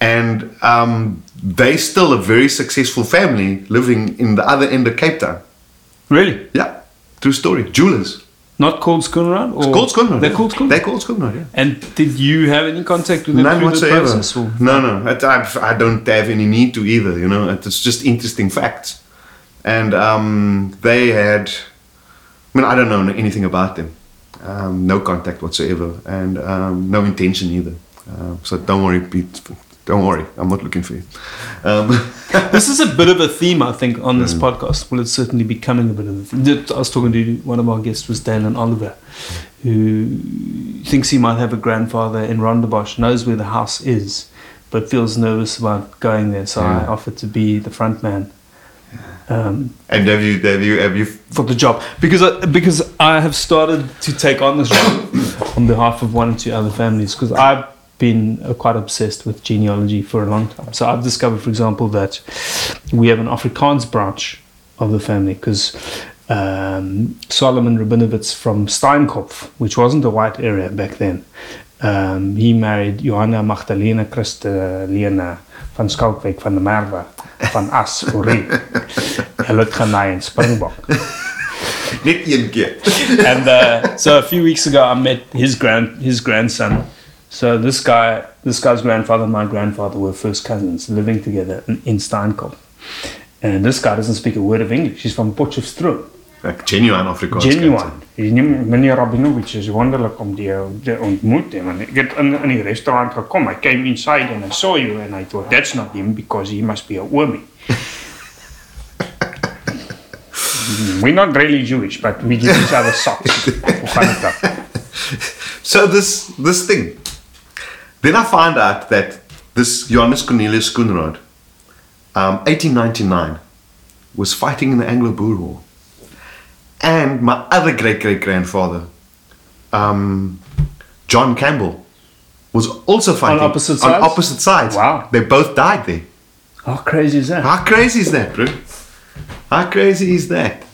And um, they still a very successful family living in the other end of Cape Town. really Yeah, true story. Jewelers. Not called Schoonraad or It's called. They're yeah. called Schoonraad. They're called Schoonraad, yeah. And did you have any contact with them None whatsoever. the? No, no. I, I, I don't have any need to either. You know, it's just interesting facts. And um, they had, I mean, I don't know anything about them. Um, no contact whatsoever, and um, no intention either. Uh, so don't worry, Pete. Don't worry, I'm not looking for you. Um, this is a bit of a theme, I think, on Mm. this podcast. Well, it's certainly becoming a bit of a theme. I was talking to one of our guests was Dan and Oliver, who thinks he might have a grandfather in Rondebosch, knows where the house is, but feels nervous about going there. So I offered to be the front man. Um, and have you, have you, have you? for the job because I, because I have started to take on this job on behalf of one or two other families because I've been uh, quite obsessed with genealogy for a long time. So I've discovered, for example, that we have an Afrikaans branch of the family because um, Solomon Rabinowitz from Steinkopf, which wasn't a white area back then, um, he married Johanna Magdalena Christelena van Schalkwyk van der Merwe van As Uri. Hulle het genaai in Springbok. Net een keer. and uh, so a few weeks ago, I met his grand his grandson. So this guy, this guy's grandfather and my grandfather were first cousins, living together in, in Steinkopf. And this guy doesn't speak a word of English. He's from Potchefstroom. Like genuine Afrikaans. Genuine. Hy neem meneer Rabinowitz is wonderlik om die te ontmoet en want ek het in in die restaurant gekom. I came inside and I saw you and I thought that's not him because he must be a oomie. We're not really Jewish, but we give each other socks. Hoe gaan dit dan? So this this thing. Then I found out that this Johannes Cornelius Schoonraad, um, 1899, was fighting in the Anglo-Boer War, and my other great great grandfather, um, John Campbell, was also fighting opposite on sides? opposite sides. Wow. They both died there. How crazy is that? How crazy is that, bro? How crazy is that?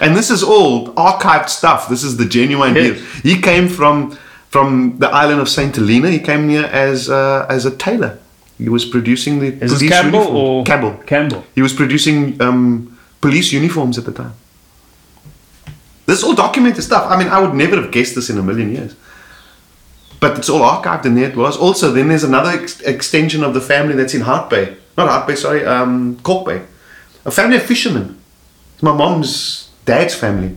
And this is all archived stuff. This is the genuine Yes. deal. He came from from the island of Saint Helena. He came here as uh, as a tailor. He was producing the Is police Campbell uniform. or Campbell? Campbell. He was producing um, police uniforms at the time. This is all documented stuff. I mean, I would never have guessed this in a million years. But it's all archived, and there it was. Also, then there's another ex- extension of the family that's in Hout Bay. Not Hout Bay, sorry, um, Kalk Bay. A family of fishermen. It's my mom's dad's family.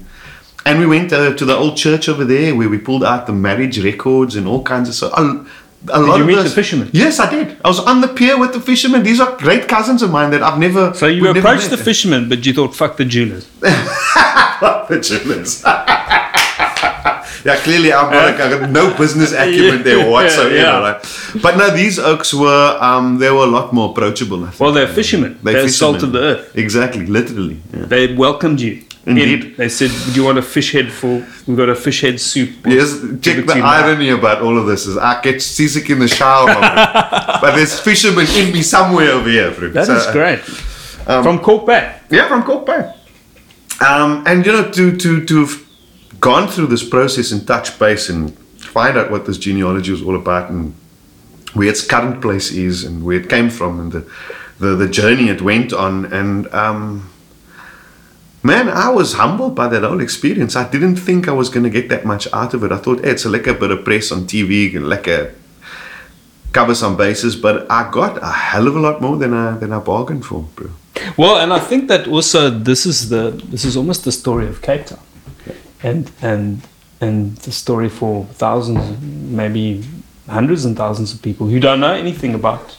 And we went uh, to the old church over there where we pulled out the marriage records and all kinds of stuff. A, a lot you of meet those- the fishermen? Yes, I did. I was on the pier with the fishermen. These are great cousins of mine that I've never. So you approached the fishermen, but you thought, fuck the jewelers. Fuck the Germans. yeah, clearly I've got, I got no business acumen there whatsoever. Yeah. Right? But no, these oaks were um, they were a lot more approachable. I think. Well, they're fishermen. They're, salt of the earth. Exactly, literally. Yeah. They welcomed you. In. Indeed. They said, "Do you want a fish head for? We've got a fish head soup." Yes, check the irony about all of this is I get seasick in the shower, but there's fishermen in me somewhere over here. Bro. That So, is great. um, From Kalk Bay. Yeah, from Kalk Bay. Um, and you know, to to to have gone through this process and touch base and find out what this genealogy was all about and where its current place is and where it came from and the the, the journey it went on and um, man I was humbled by that whole experience. I didn't think I was going to get that much out of it. I thought hey, it's a lekker bit of press on TV and lekker cover some bases but I got a hell of a lot more than I than I bargained for bro. Well, and I think that also this is the this is almost the story of Cape Town, and and and the story for thousands, maybe hundreds and thousands of people who don't know anything about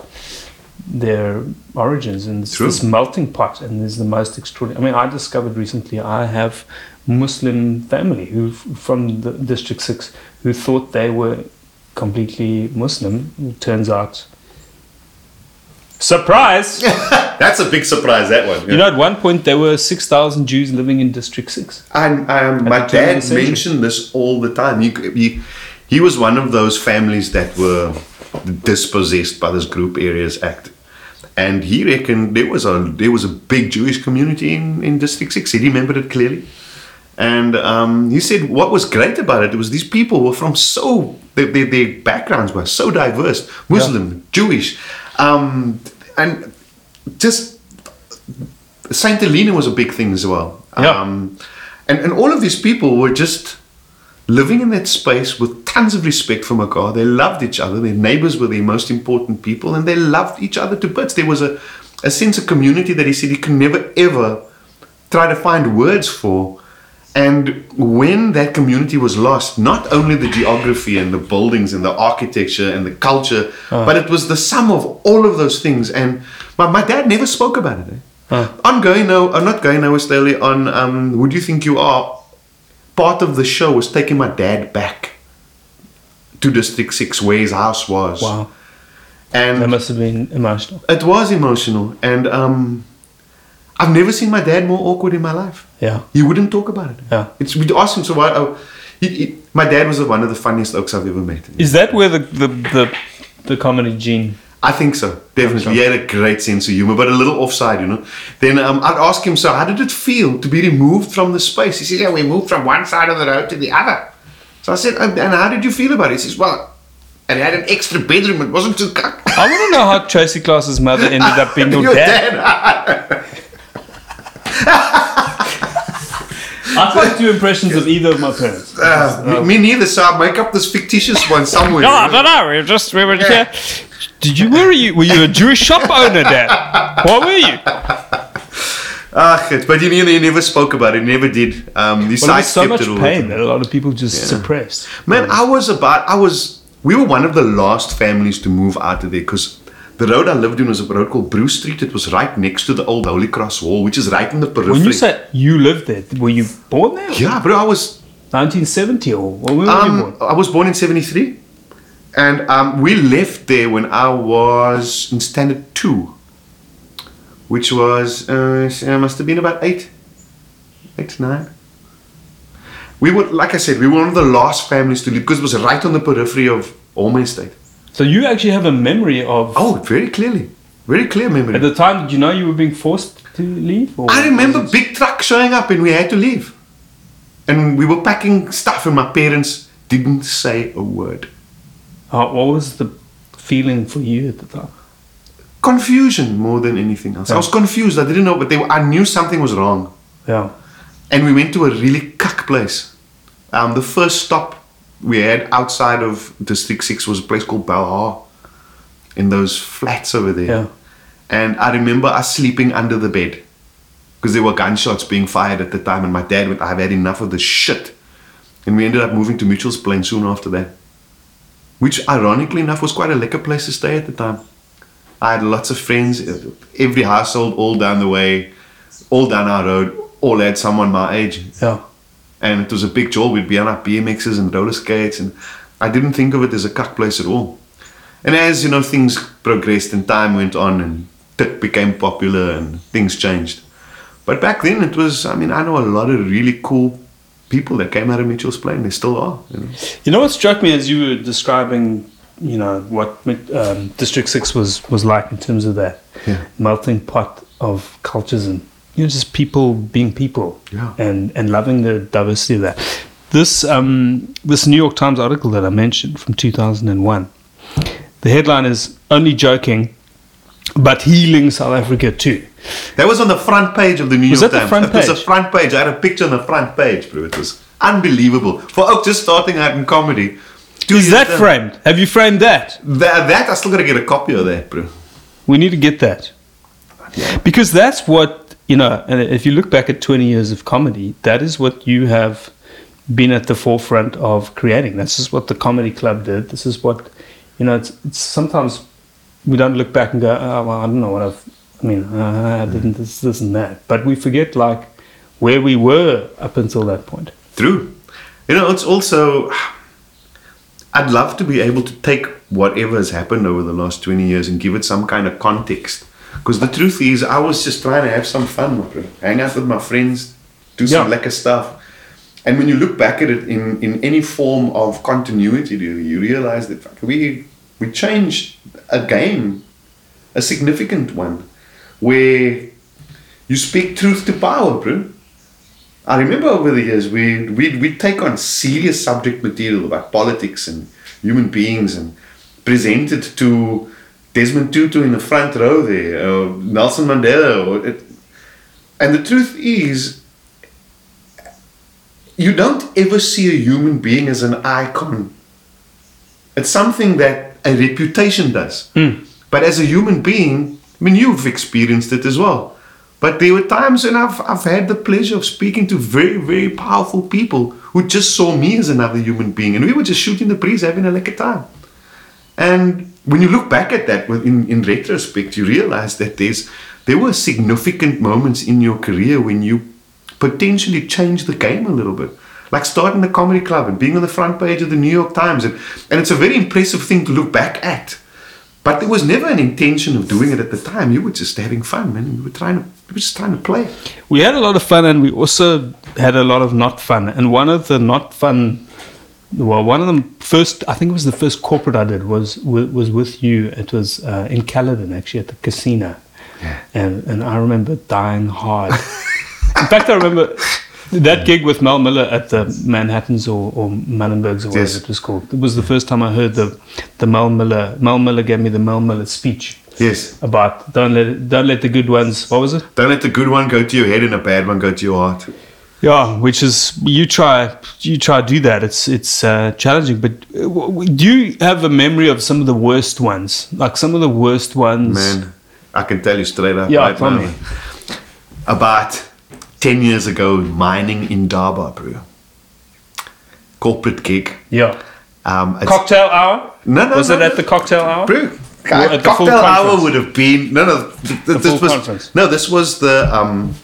their origins, and it's True. this melting pot, and there's the most extraordinary. I mean, I discovered recently I have Muslim family who from the District Six who thought they were completely Muslim. It turns out. Surprise! that's a big surprise that one You know, at one point there were 6,000 Jews living in District 6. And um, my the turn of the dad mentioned this all the time. He, he, he was one of those families that were dispossessed by this Group Areas Act. And he reckoned there was a there was a big Jewish community in, in District 6. He remembered it clearly. And um, he said what was great about it was these people were from so, their, their, their backgrounds were so diverse Muslim, Jewish. Um, and just Saint Helena was a big thing as well. Yeah. Um, and, and all of these people were just living in that space with tons of respect for Makar. They loved each other. Their neighbors were their most important people, and they loved each other to bits. There was a, a sense of community that he said he could never ever try to find words for. And when that community was lost, not only the geography and the buildings and the architecture and the culture, but it was the sum of all of those things. And my, my dad never spoke about it. Eh? On Going Now, I'm not Going Now Australia, on um, Would You Think You Are, part of the show was taking my dad back to District 6 where his house was. Wow. And That must have been emotional. it was emotional. And um, I've never seen my dad more awkward in my life. Yeah. He wouldn't talk about it. Yeah. It's we'd ask him so why. Oh, he, he, my dad was one of the funniest oaks I've ever met. Is that where the, the, the, the comedy gene. I think so, definitely. He had a great sense of humor, but a little offside, you know. Then um, I'd ask him, so how did it feel to be removed from the space? He says, Yeah, we moved from one side of the road to the other. so I said, "Um, and how did you feel about it? He says, well, And it had an extra bedroom. It wasn't too cock. I want to know how Tracy Class's mother ended up being your, your dad. dad. I can't do impressions of either of my parents. Uh, me neither, so I make up this fictitious one somewhere. No, I don't know. We were just we were here. Did you were you were you a Jewish shop owner, Dad? What were you? Ah, shit. but you, he never spoke about it. He never did. Um, he Well, there's sidestepped so much it all pain that a lot of people just suppressed. Man, I was about, I was, we were one of the last families to move out of there because the road I lived in was a road called Bruce Street. It was right next to the old Holy Cross Wall, which is right in the periphery. When you said you lived there, were you born there? yeah, bro, I was, 1970 or when were you um, born? I was born in 73. And um, we left there when I was in standard two, which was, uh, I must have been about eight, eight, nine. We were, like I said, we were one of the last families to leave because it was right on the periphery of Walmer Estate. So you actually have a memory of. Oh, very clearly. Very clear memory. At the time, did you know you were being forced to leave? Or I remember big trucks showing up and we had to leave. And we were packing stuff and my parents didn't say a word. Uh, what was the feeling for you at the time? Confusion more than anything else. I was confused. I didn't know, but they, I knew something was wrong. Yeah. And we went to a really cuck place. Um, the first stop we had outside of District 6 was a place called Belhar in those flats over there. Yeah. And I remember us sleeping under the bed because there were gunshots being fired at the time. And my dad went, I've had enough of this shit. And we ended up moving to Mitchell's Plain soon after that. Which, ironically enough, was quite a lekker place to stay at the time. I had lots of friends, every household, all down the way, all down our road, all had someone my age. Yeah. And it was a big joy. We'd be on our BMXs and roller skates. And I didn't think of it as a cuck place at all. And as, you know, things progressed and time went on and tik became popular and things changed. But back then it was, I mean, I know a lot of really cool people that came out of Mitchell's Plain. They still are. You know? You know what struck me as you were describing, you know, what um, District Six was was like in terms of that Yeah. melting pot of cultures and you know just people being people Yeah. and and loving the diversity of that. This um, this New York Times article that I mentioned from two thousand and one. The headline is only joking, but healing South Africa too. That was on the front page of the New Was York that the Times. front it was the page? front page. I had a picture on the front page, bro. It was unbelievable. For Oak just starting out in comedy. Is that down- framed? Have you framed that? That, that I still gotta get a copy of that, bro. We need to get that. Because that's what, you know, and if you look back at 20 years of comedy, that is what you have been at the forefront of creating. This is what the comedy club did. This is what, you know, it's, it's sometimes we don't look back and go, oh, well, I don't know what I've, I mean, uh, I didn't this, this and that. But we forget, like, where we were up until that point. True. You know, it's also. I'd love to be able to take whatever has happened over the last 20 years and give it some kind of context. Because the truth is, I was just trying to have some fun, hang out with my friends, do some Yeah. lekker stuff. And when you look back at it in, in any form of continuity, you, you realize that we, we changed a game, a significant one, where you speak truth to power, bro. I remember over the years we we we take on serious subject material about politics and human beings and present it to Desmond Tutu in the front row there, or Nelson Mandela, or it, and the truth is, you don't ever see a human being as an icon. It's something that a reputation does. Hmm. But as a human being, I mean, you've experienced it as well. But there were times when I've, I've had the pleasure of speaking to very, very powerful people who just saw me as another human being. And we were just shooting the breeze, having a lekker time. And when you look back at that in, in retrospect, you realize that there's there were significant moments in your career when you potentially changed the game a little bit. Like starting the comedy club and being on the front page of the New York Times. And, and it's a very impressive thing to look back at. But there was never an intention of doing it at the time. You were just having fun, man. You were trying to you were just trying to play. We had a lot of fun, and we also had a lot of not fun. And one of the not fun, well, one of the first, I think it was the first corporate I did was was, with you. It was uh, in Caledon, actually, at the casino, and and I remember dying hard. in fact, I remember. That gig with Mel Miller at the Manhattans or, or Mullenbergs or whatever Yes. it was called. It was the first time I heard the the Mel Miller. Mel Miller gave me the Mel Miller speech Yes. about don't let it, don't let the good ones. What was it? Don't let the good one go to your head and a bad one go to your heart. Yeah, which is you try you try to do that. It's it's uh, challenging, but uh, do you have a memory of some of the worst ones? Like some of the worst ones. Man, I can tell you straight up Yeah, right tell now. me. About 10 years ago, Mining Indaba, bro. Corporate gig. Yeah. Um, Cocktail hour. No, no, Was no, it no. at the cocktail hour? Bro, Or at the full cocktail hour conference? would have been no, no. th- th- this full was conference. no. This was the um,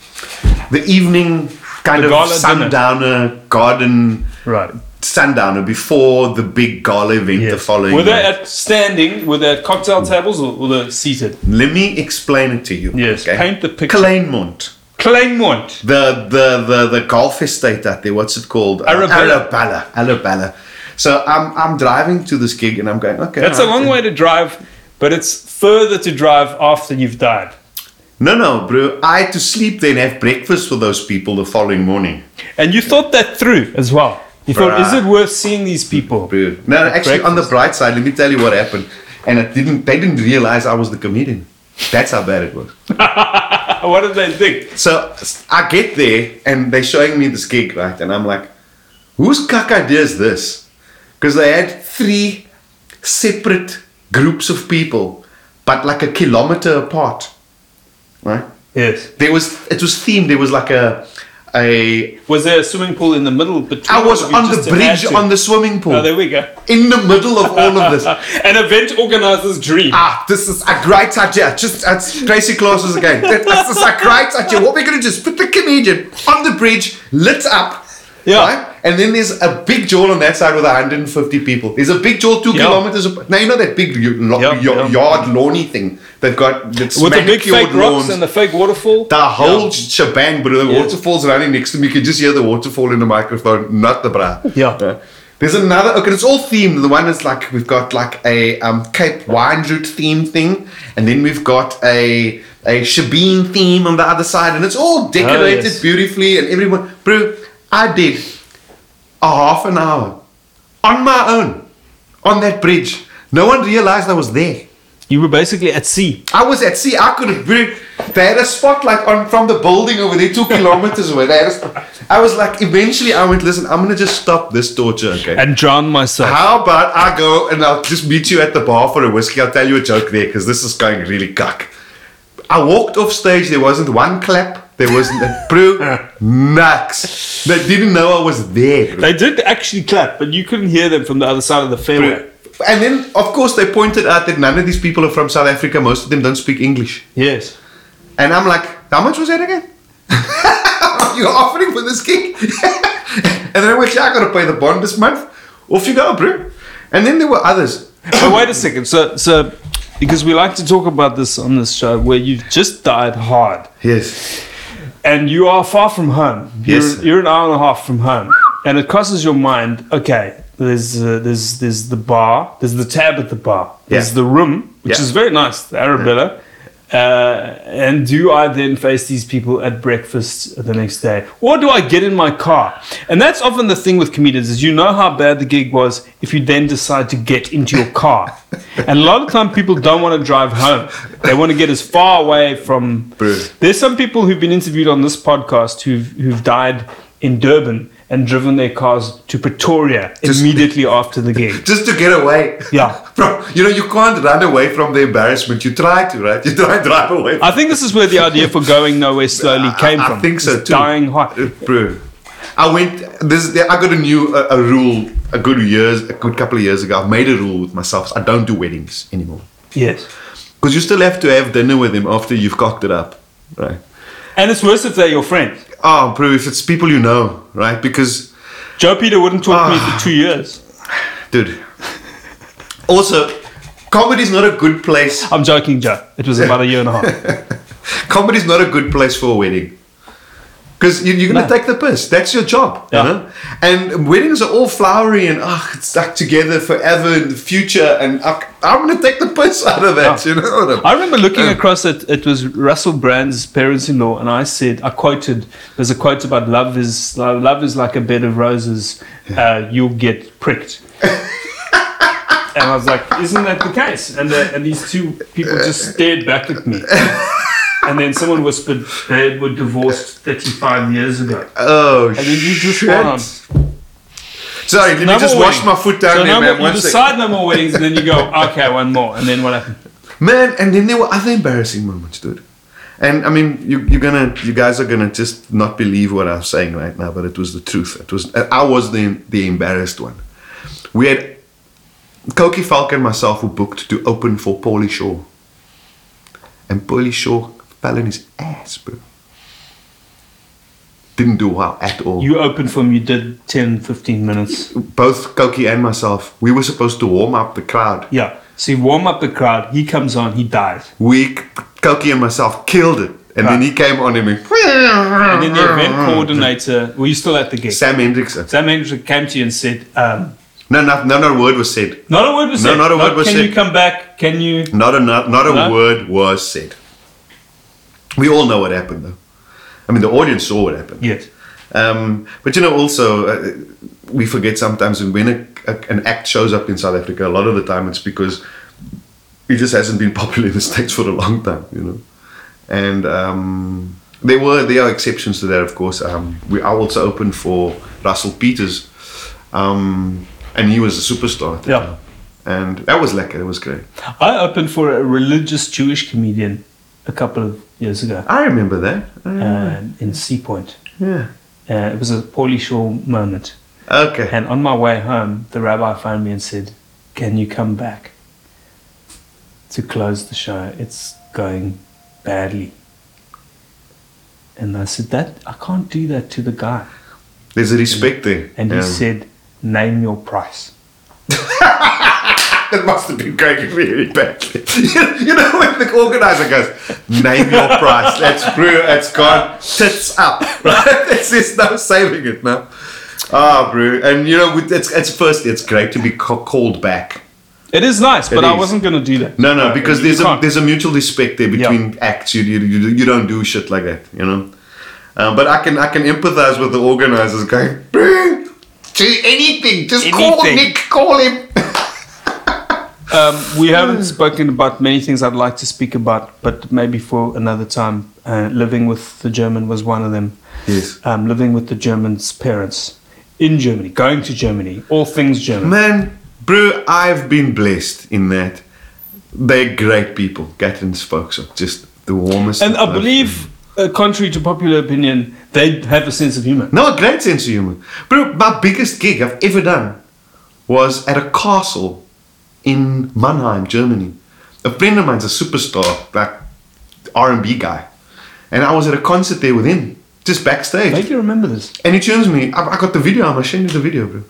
the evening kind The of gala dinner. sundowner garden Right. sundowner before the big gala event the following. Were they night. at standing? Were they at cocktail tables or were they seated? Let me explain it to you. Yes, paint the picture. Kleinmond. Kleinmond. the the the the golf estate out there. What's it called? Uh, Arabella. Arabella. Arabella. So I'm I'm driving to this gig and I'm going. Okay, That's a long then. way to drive, but it's further to drive after you've died. No, no, bro. I had to sleep then have breakfast for those people the following morning. And you thought that through as well. You thought, is it worth seeing these people? Bro. No, actually, on the bright side, let me tell you what happened. And it didn't. They didn't realize I was the comedian. That's how bad it was. What did they think? So I get there and they're showing me this gig, right? And I'm like, whose cuck idea is this? Because they had three separate groups of people, but like a kilometer apart, right? Yes. There was it was themed. There was like a a. Was there a swimming pool in the middle between? I was on the bridge on the swimming pool Oh, there we go. in the middle of all of this. An event organizer's dream. Ah, this is a great idea. Just it's Tracy Clauses again. This is a great idea. What we're gonna do is put the comedian on the bridge, lit up. Yeah. Right? And then there's a big jaw on that side with 150 people. There's a big jaw two Yeah. kilometers apart. Now you know that big lo- Yeah, y- yeah. yard lawny thing they've got that's With the big fake rocks lawns. and the fake waterfall. the whole shebang, bro. The waterfall's running next to me. You can just hear the waterfall in the microphone, not the bra. Yeah. There's another. Okay, it's all themed. The one is like we've got like a um, Cape wine route theme thing, and then we've got a a Shebeen theme on the other side, and it's all decorated yes. beautifully. And everyone, bro, I did a half an hour on my own on that bridge. No one realized I was there. You were basically at sea. I was at sea. I could have been. They had a spotlight on from the building over there, two kilometers away. They had a I was like, eventually, I went, listen, I'm gonna just stop this torture, okay? And drown myself. How about I go and I'll just meet you at the bar for a whiskey? I'll tell you a joke there because this is going really cuck. I walked off stage. There wasn't one clap. There wasn't a brew. Nuts. They didn't know I was there. They did actually clap, but you couldn't hear them from the other side of the fairway. And then, of course, they pointed out that none of these people are from South Africa. Most of them don't speak English. Yes. And I'm like, how much was that again? You're offering for this gig? and then I went, yeah, I gotta pay the bond this month. Off you go, bro. And then there were others. But wait a second. So, so because we like to talk about this on this show, where you've just died hard, Yes. And you are far from home. You're, Yes. you're an hour and a half from home, and it crosses your mind. Okay, there's uh, there's there's the bar, there's the tab at the bar, there's Yeah. the room, which Yeah. is very nice, the Arabella. Uh, and do I then face these people at breakfast the next day, or do I get in my car? And that's often the thing with comedians: is you know how bad the gig was if you then decide to get into your car. and a lot of time, people don't want to drive home; they want to get as far away from. Bro. There's some people who've been interviewed on this podcast who've who've died in Durban and driven their cars to Pretoria Just- immediately after the game. Just to get away. Yeah. Bro, you know, you can't run away from the embarrassment. You try to, right? You try and drive away. I think this is where the idea for going nowhere slowly came I from. I think so It's too. Dying hard. Uh, Bro. I went, this, I got a new, a, a rule a good years, a good couple of years ago. I made a rule with myself. I don't do weddings anymore. Yes. Because you still have to have dinner with him after you've cocked it up, right? And it's worse if they're your friend. Oh, bro, if it's people you know, right? Because, Joe Peter wouldn't talk to me Ah. for two years. dude. Also, comedy's not a good place. I'm joking, Joe. It was about a year and a half. Comedy's not a good place for a wedding. Because you, you're going to No. take the piss. That's your job. Yeah. You know? And weddings are all flowery and oh, it's stuck together forever in the future. And I, I'm going to take the piss out of that. Yeah. You know I remember looking across it. It was Russell Brand's parents-in-law, and I said, I quoted. There's a quote about love is love is like a bed of roses. Uh, you'll get pricked. and I was like, isn't that the case? And the, and these two people just stared back at me. And then someone whispered they were divorced 35 years ago. Oh, And then you just shit. went on. Sorry, let me just wash weddings. my foot down So there, no man. more, One you second. decide no more weddings, and then you go, okay, one more. And then what happened? Man, and then there were other embarrassing moments, dude. And I mean, you, you're gonna, you guys are gonna just not believe what I'm saying right now, but it was the truth. It was, uh, I was the the embarrassed one. We had Koki Falk and myself were booked to open for Pauly Shore, and Pauly Shore fell on his ass, bro. Didn't do well at all. You opened for him, you did 10, 15 minutes. Both Koki and myself, we were supposed to warm up the crowd. Yeah. So you warm up the crowd, he comes on, he dies. We, Koki and myself, killed it, and then he came on and went. And then the event coordinator, were you still at the gig? Sam Hendrickson. Sam Hendrickson came to you and said, um, No, no, no, no word was said. not a word was No, said. No, not a word was Can said. Can you come back? Can you? Not a not, not a No? word was said. We all know what happened, though. I mean, the audience saw what happened. Yes. Um, but you know, also uh, we forget sometimes when a, a, an act shows up in South Africa. A lot of the time, it's because it just hasn't been popular in the states for a long time. You know, and um, there were there are exceptions to that, of course. Um, we I also opened for Russell Peters, um, and he was a superstar. Yeah. time. and that was lekker. It was great. I opened for a religious Jewish comedian a couple of years ago I remember that. Uh, um, in Sea Point. yeah. Uh, it was a Pauly Shore moment. Okay. And on my way home, the rabbi phoned me and said, Can you come back to close the show? It's going badly. And I said, That I can't do that to the guy. There's a respect there. And he Yeah. said, Name your price. That must have been going really badly. you know when the organizer goes, name your price. That's brew. It's gone tits up. Right? There's, there's no saving it now. Ah, brew. And you know, it's it's firstly, it's great to be ca- called back. It is nice, but It I wasn't going to do that. No, no, because there's a there's a mutual respect there between acts. You, you you you don't do shit like that. You know. Um, but I can I can empathize with the organizers going, brew. To anything, just call Nick, call him. Um, we haven't spoken about many things I'd like to speak about, but maybe for another time. Uh, living with the German was one of them. Yes. Um, living with the German's parents in Germany, going to Germany, all things German. Man, bro, I've been blessed in that. They're great people. Catherine's folks are just the warmest. And I believe, uh, contrary to popular opinion, they have a sense of humor. No, a great sense of humor. Bro, my biggest gig I've ever done was at a castle in Mannheim, Germany. A friend of mine's a superstar, like R&B guy. And I was at a concert there with him, just backstage. Make you remember this. And he turns me, I, I got the video, I'm gonna show you the video, bro.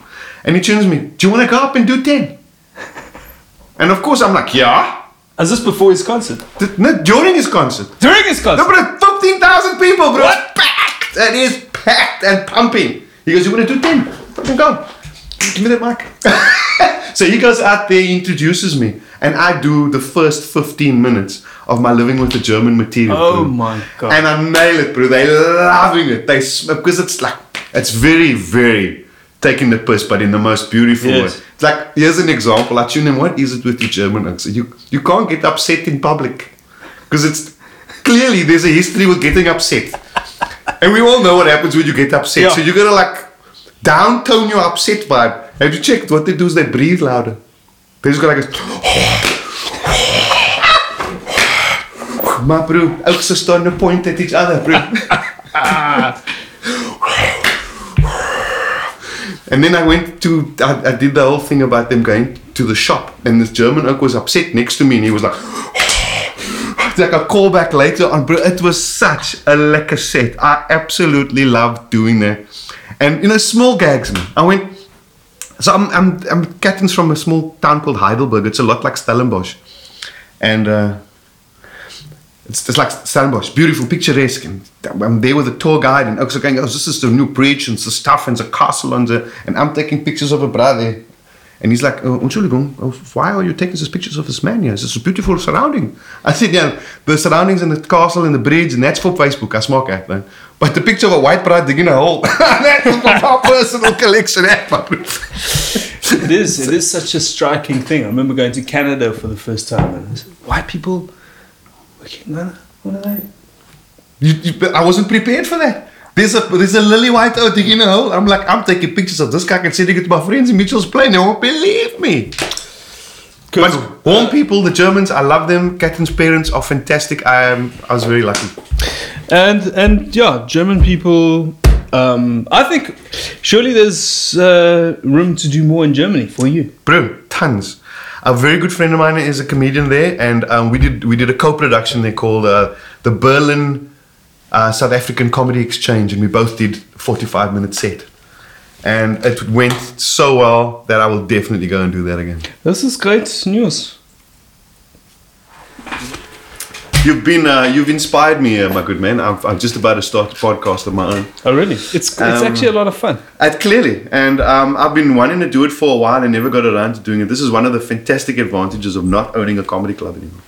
And he turns me, do you wanna go up and do 10? And of course I'm like, yeah. Is this before his concert? Th- No, during his concert. During his concert? No, but 15,000 people, bro. What? It's packed. It is packed and pumping. He goes, you wanna do 10? Fucking go. Give me that mic. so he goes out there, he introduces me, and I do the first 15 minutes of my living with the German material. Oh bro. my God. And I nail it, bro. They're loving it. They because it's like it's very, very taking the piss, but in the most beautiful Yes. way. It's like here's an example. I tune in. What is it with the German accent? You you can't get upset in public because it's clearly there's a history with getting upset, and we all know what happens when you get upset. Yeah. So you gotta like downtone your upset vibe. Have you checked what they do? Is they breathe louder. They just go like this. Maar bro, ook ze staan to point at each other, bro. and then I went to, I, I did the whole thing about them going to the shop, and this German oak was upset next to me, and he was like, it's like a callback later on, bro. It was such a lekker set. I absolutely loved doing that. And you know, small gags. I went, so I'm, I'm, I'm Katten's from a small town called Heidelberg. It's a lot like Stellenbosch. And, uh, it's, it's like Stellenbosch, beautiful, picturesque. And I'm there with a tour guide and also going, oh, this is the new bridge and the stuff and the castle and the, and I'm taking pictures of a brother. And he's like, oh, oh, why are you taking these pictures of this man here? This is a beautiful surrounding. I said, yeah, the surroundings and the castle and the bridge, and that's for Facebook. I smoke at man. But the picture of a white bride digging a hole, that's my personal collection. eh, It is. It is such a striking thing. I remember going to Canada for the first time, and I said, white people working on what are they? You, you, I wasn't prepared for that. There's a there's a lily white out digging a hole. I'm like, I'm taking pictures of this guy and sending it to my friends in Mitchell's Plain. They won't believe me. But warm people, the Germans, I love them. Catherine's parents are fantastic. I am. I was very lucky. And and yeah, German people. Um, I think surely there's uh, room to do more in Germany for you. Bro, tons. A very good friend of mine is a comedian there, and um, we did we did a co-production there called uh, the Berlin uh, South African Comedy Exchange, and we both did 45 minute set, and it went so well that I will definitely go and do that again. This is great news. You've been uh, you've inspired me, uh, my good man. I'm, I'm just about to start a podcast of my own. Oh, really? It's it's Um, actually a lot of fun. Clearly, and um, I've been wanting to do it for a while and never got around to doing it. This is one of the fantastic advantages of not owning a comedy club anymore.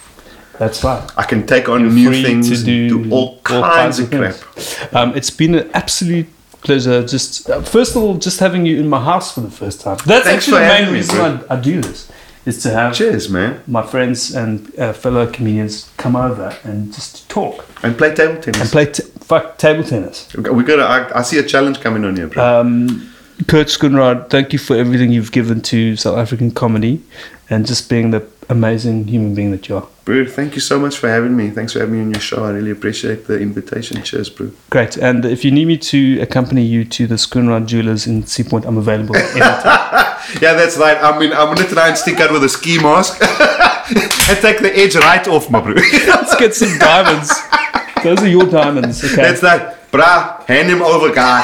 That's right. I can take on You're new things, to and do do, all kinds, of crap. Um, it's been an absolute pleasure. Just uh, first of all, just having you in my house for the first time. That's Thanks actually the main me, reason. I, I do this. Is to have Cheers, man, my friends and uh, fellow comedians come over and just talk and play table tennis and play t- fuck table tennis. we got. I, I see a challenge coming on here, bro. Um, Kurt Schoonraad, thank you for everything you've given to South African comedy and just being the amazing human being that you are. bro, thank you so much for having me. Thanks for having me on your show. I really appreciate the invitation. Cheers, bro. Great. And if you need me to accompany you to the Schoonraad Jewelers in Sea Point, I'm available anytime. Yeah, that's right. I mean, I'm gonna try and stick out with a ski mask and take the edge right off, my bro. Let's get some diamonds. Those are your diamonds. Okay. That's that, bruh. Hand him over, guy.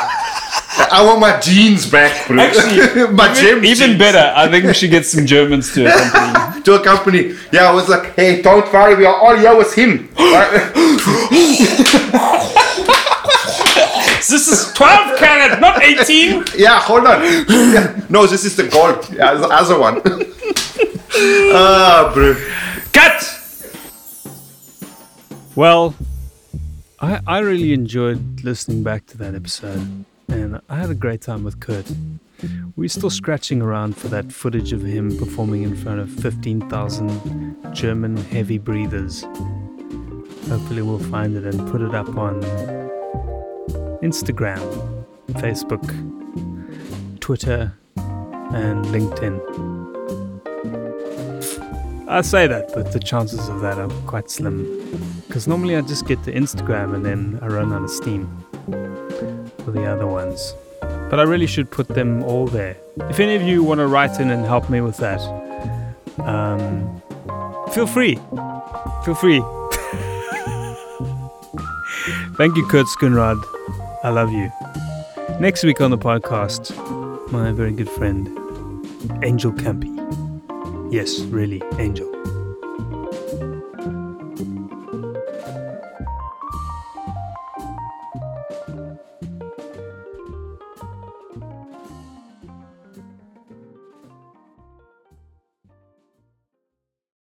I want my jeans back, bro. Actually, my even, even jeans. better. I think we should get some Germans to accompany to a company. Yeah, I was like, hey, don't worry, we are all here with him. This is 12 carat, not 18. yeah, hold on. Yeah. No, this is the gold. Yeah, the other one. Ah, bro. Cut! Well, I, I really enjoyed listening back to that episode. and I had a great time with Kurt. We're still scratching around for that footage of him performing in front of 15,000 German heavy breathers. Hopefully, we'll find it and put it up on Instagram, Facebook, Twitter, and LinkedIn. I say that, but the chances of that are quite slim. Because normally I just get to Instagram and then I run out of steam for the other ones. But I really should put them all there. If any of you want to write in and help me with that, um, feel free. Feel free. Thank you, Kurt Schoonraad. I love you. Next week on the podcast, my very good friend, Angel Campey. Yes, really, Angel.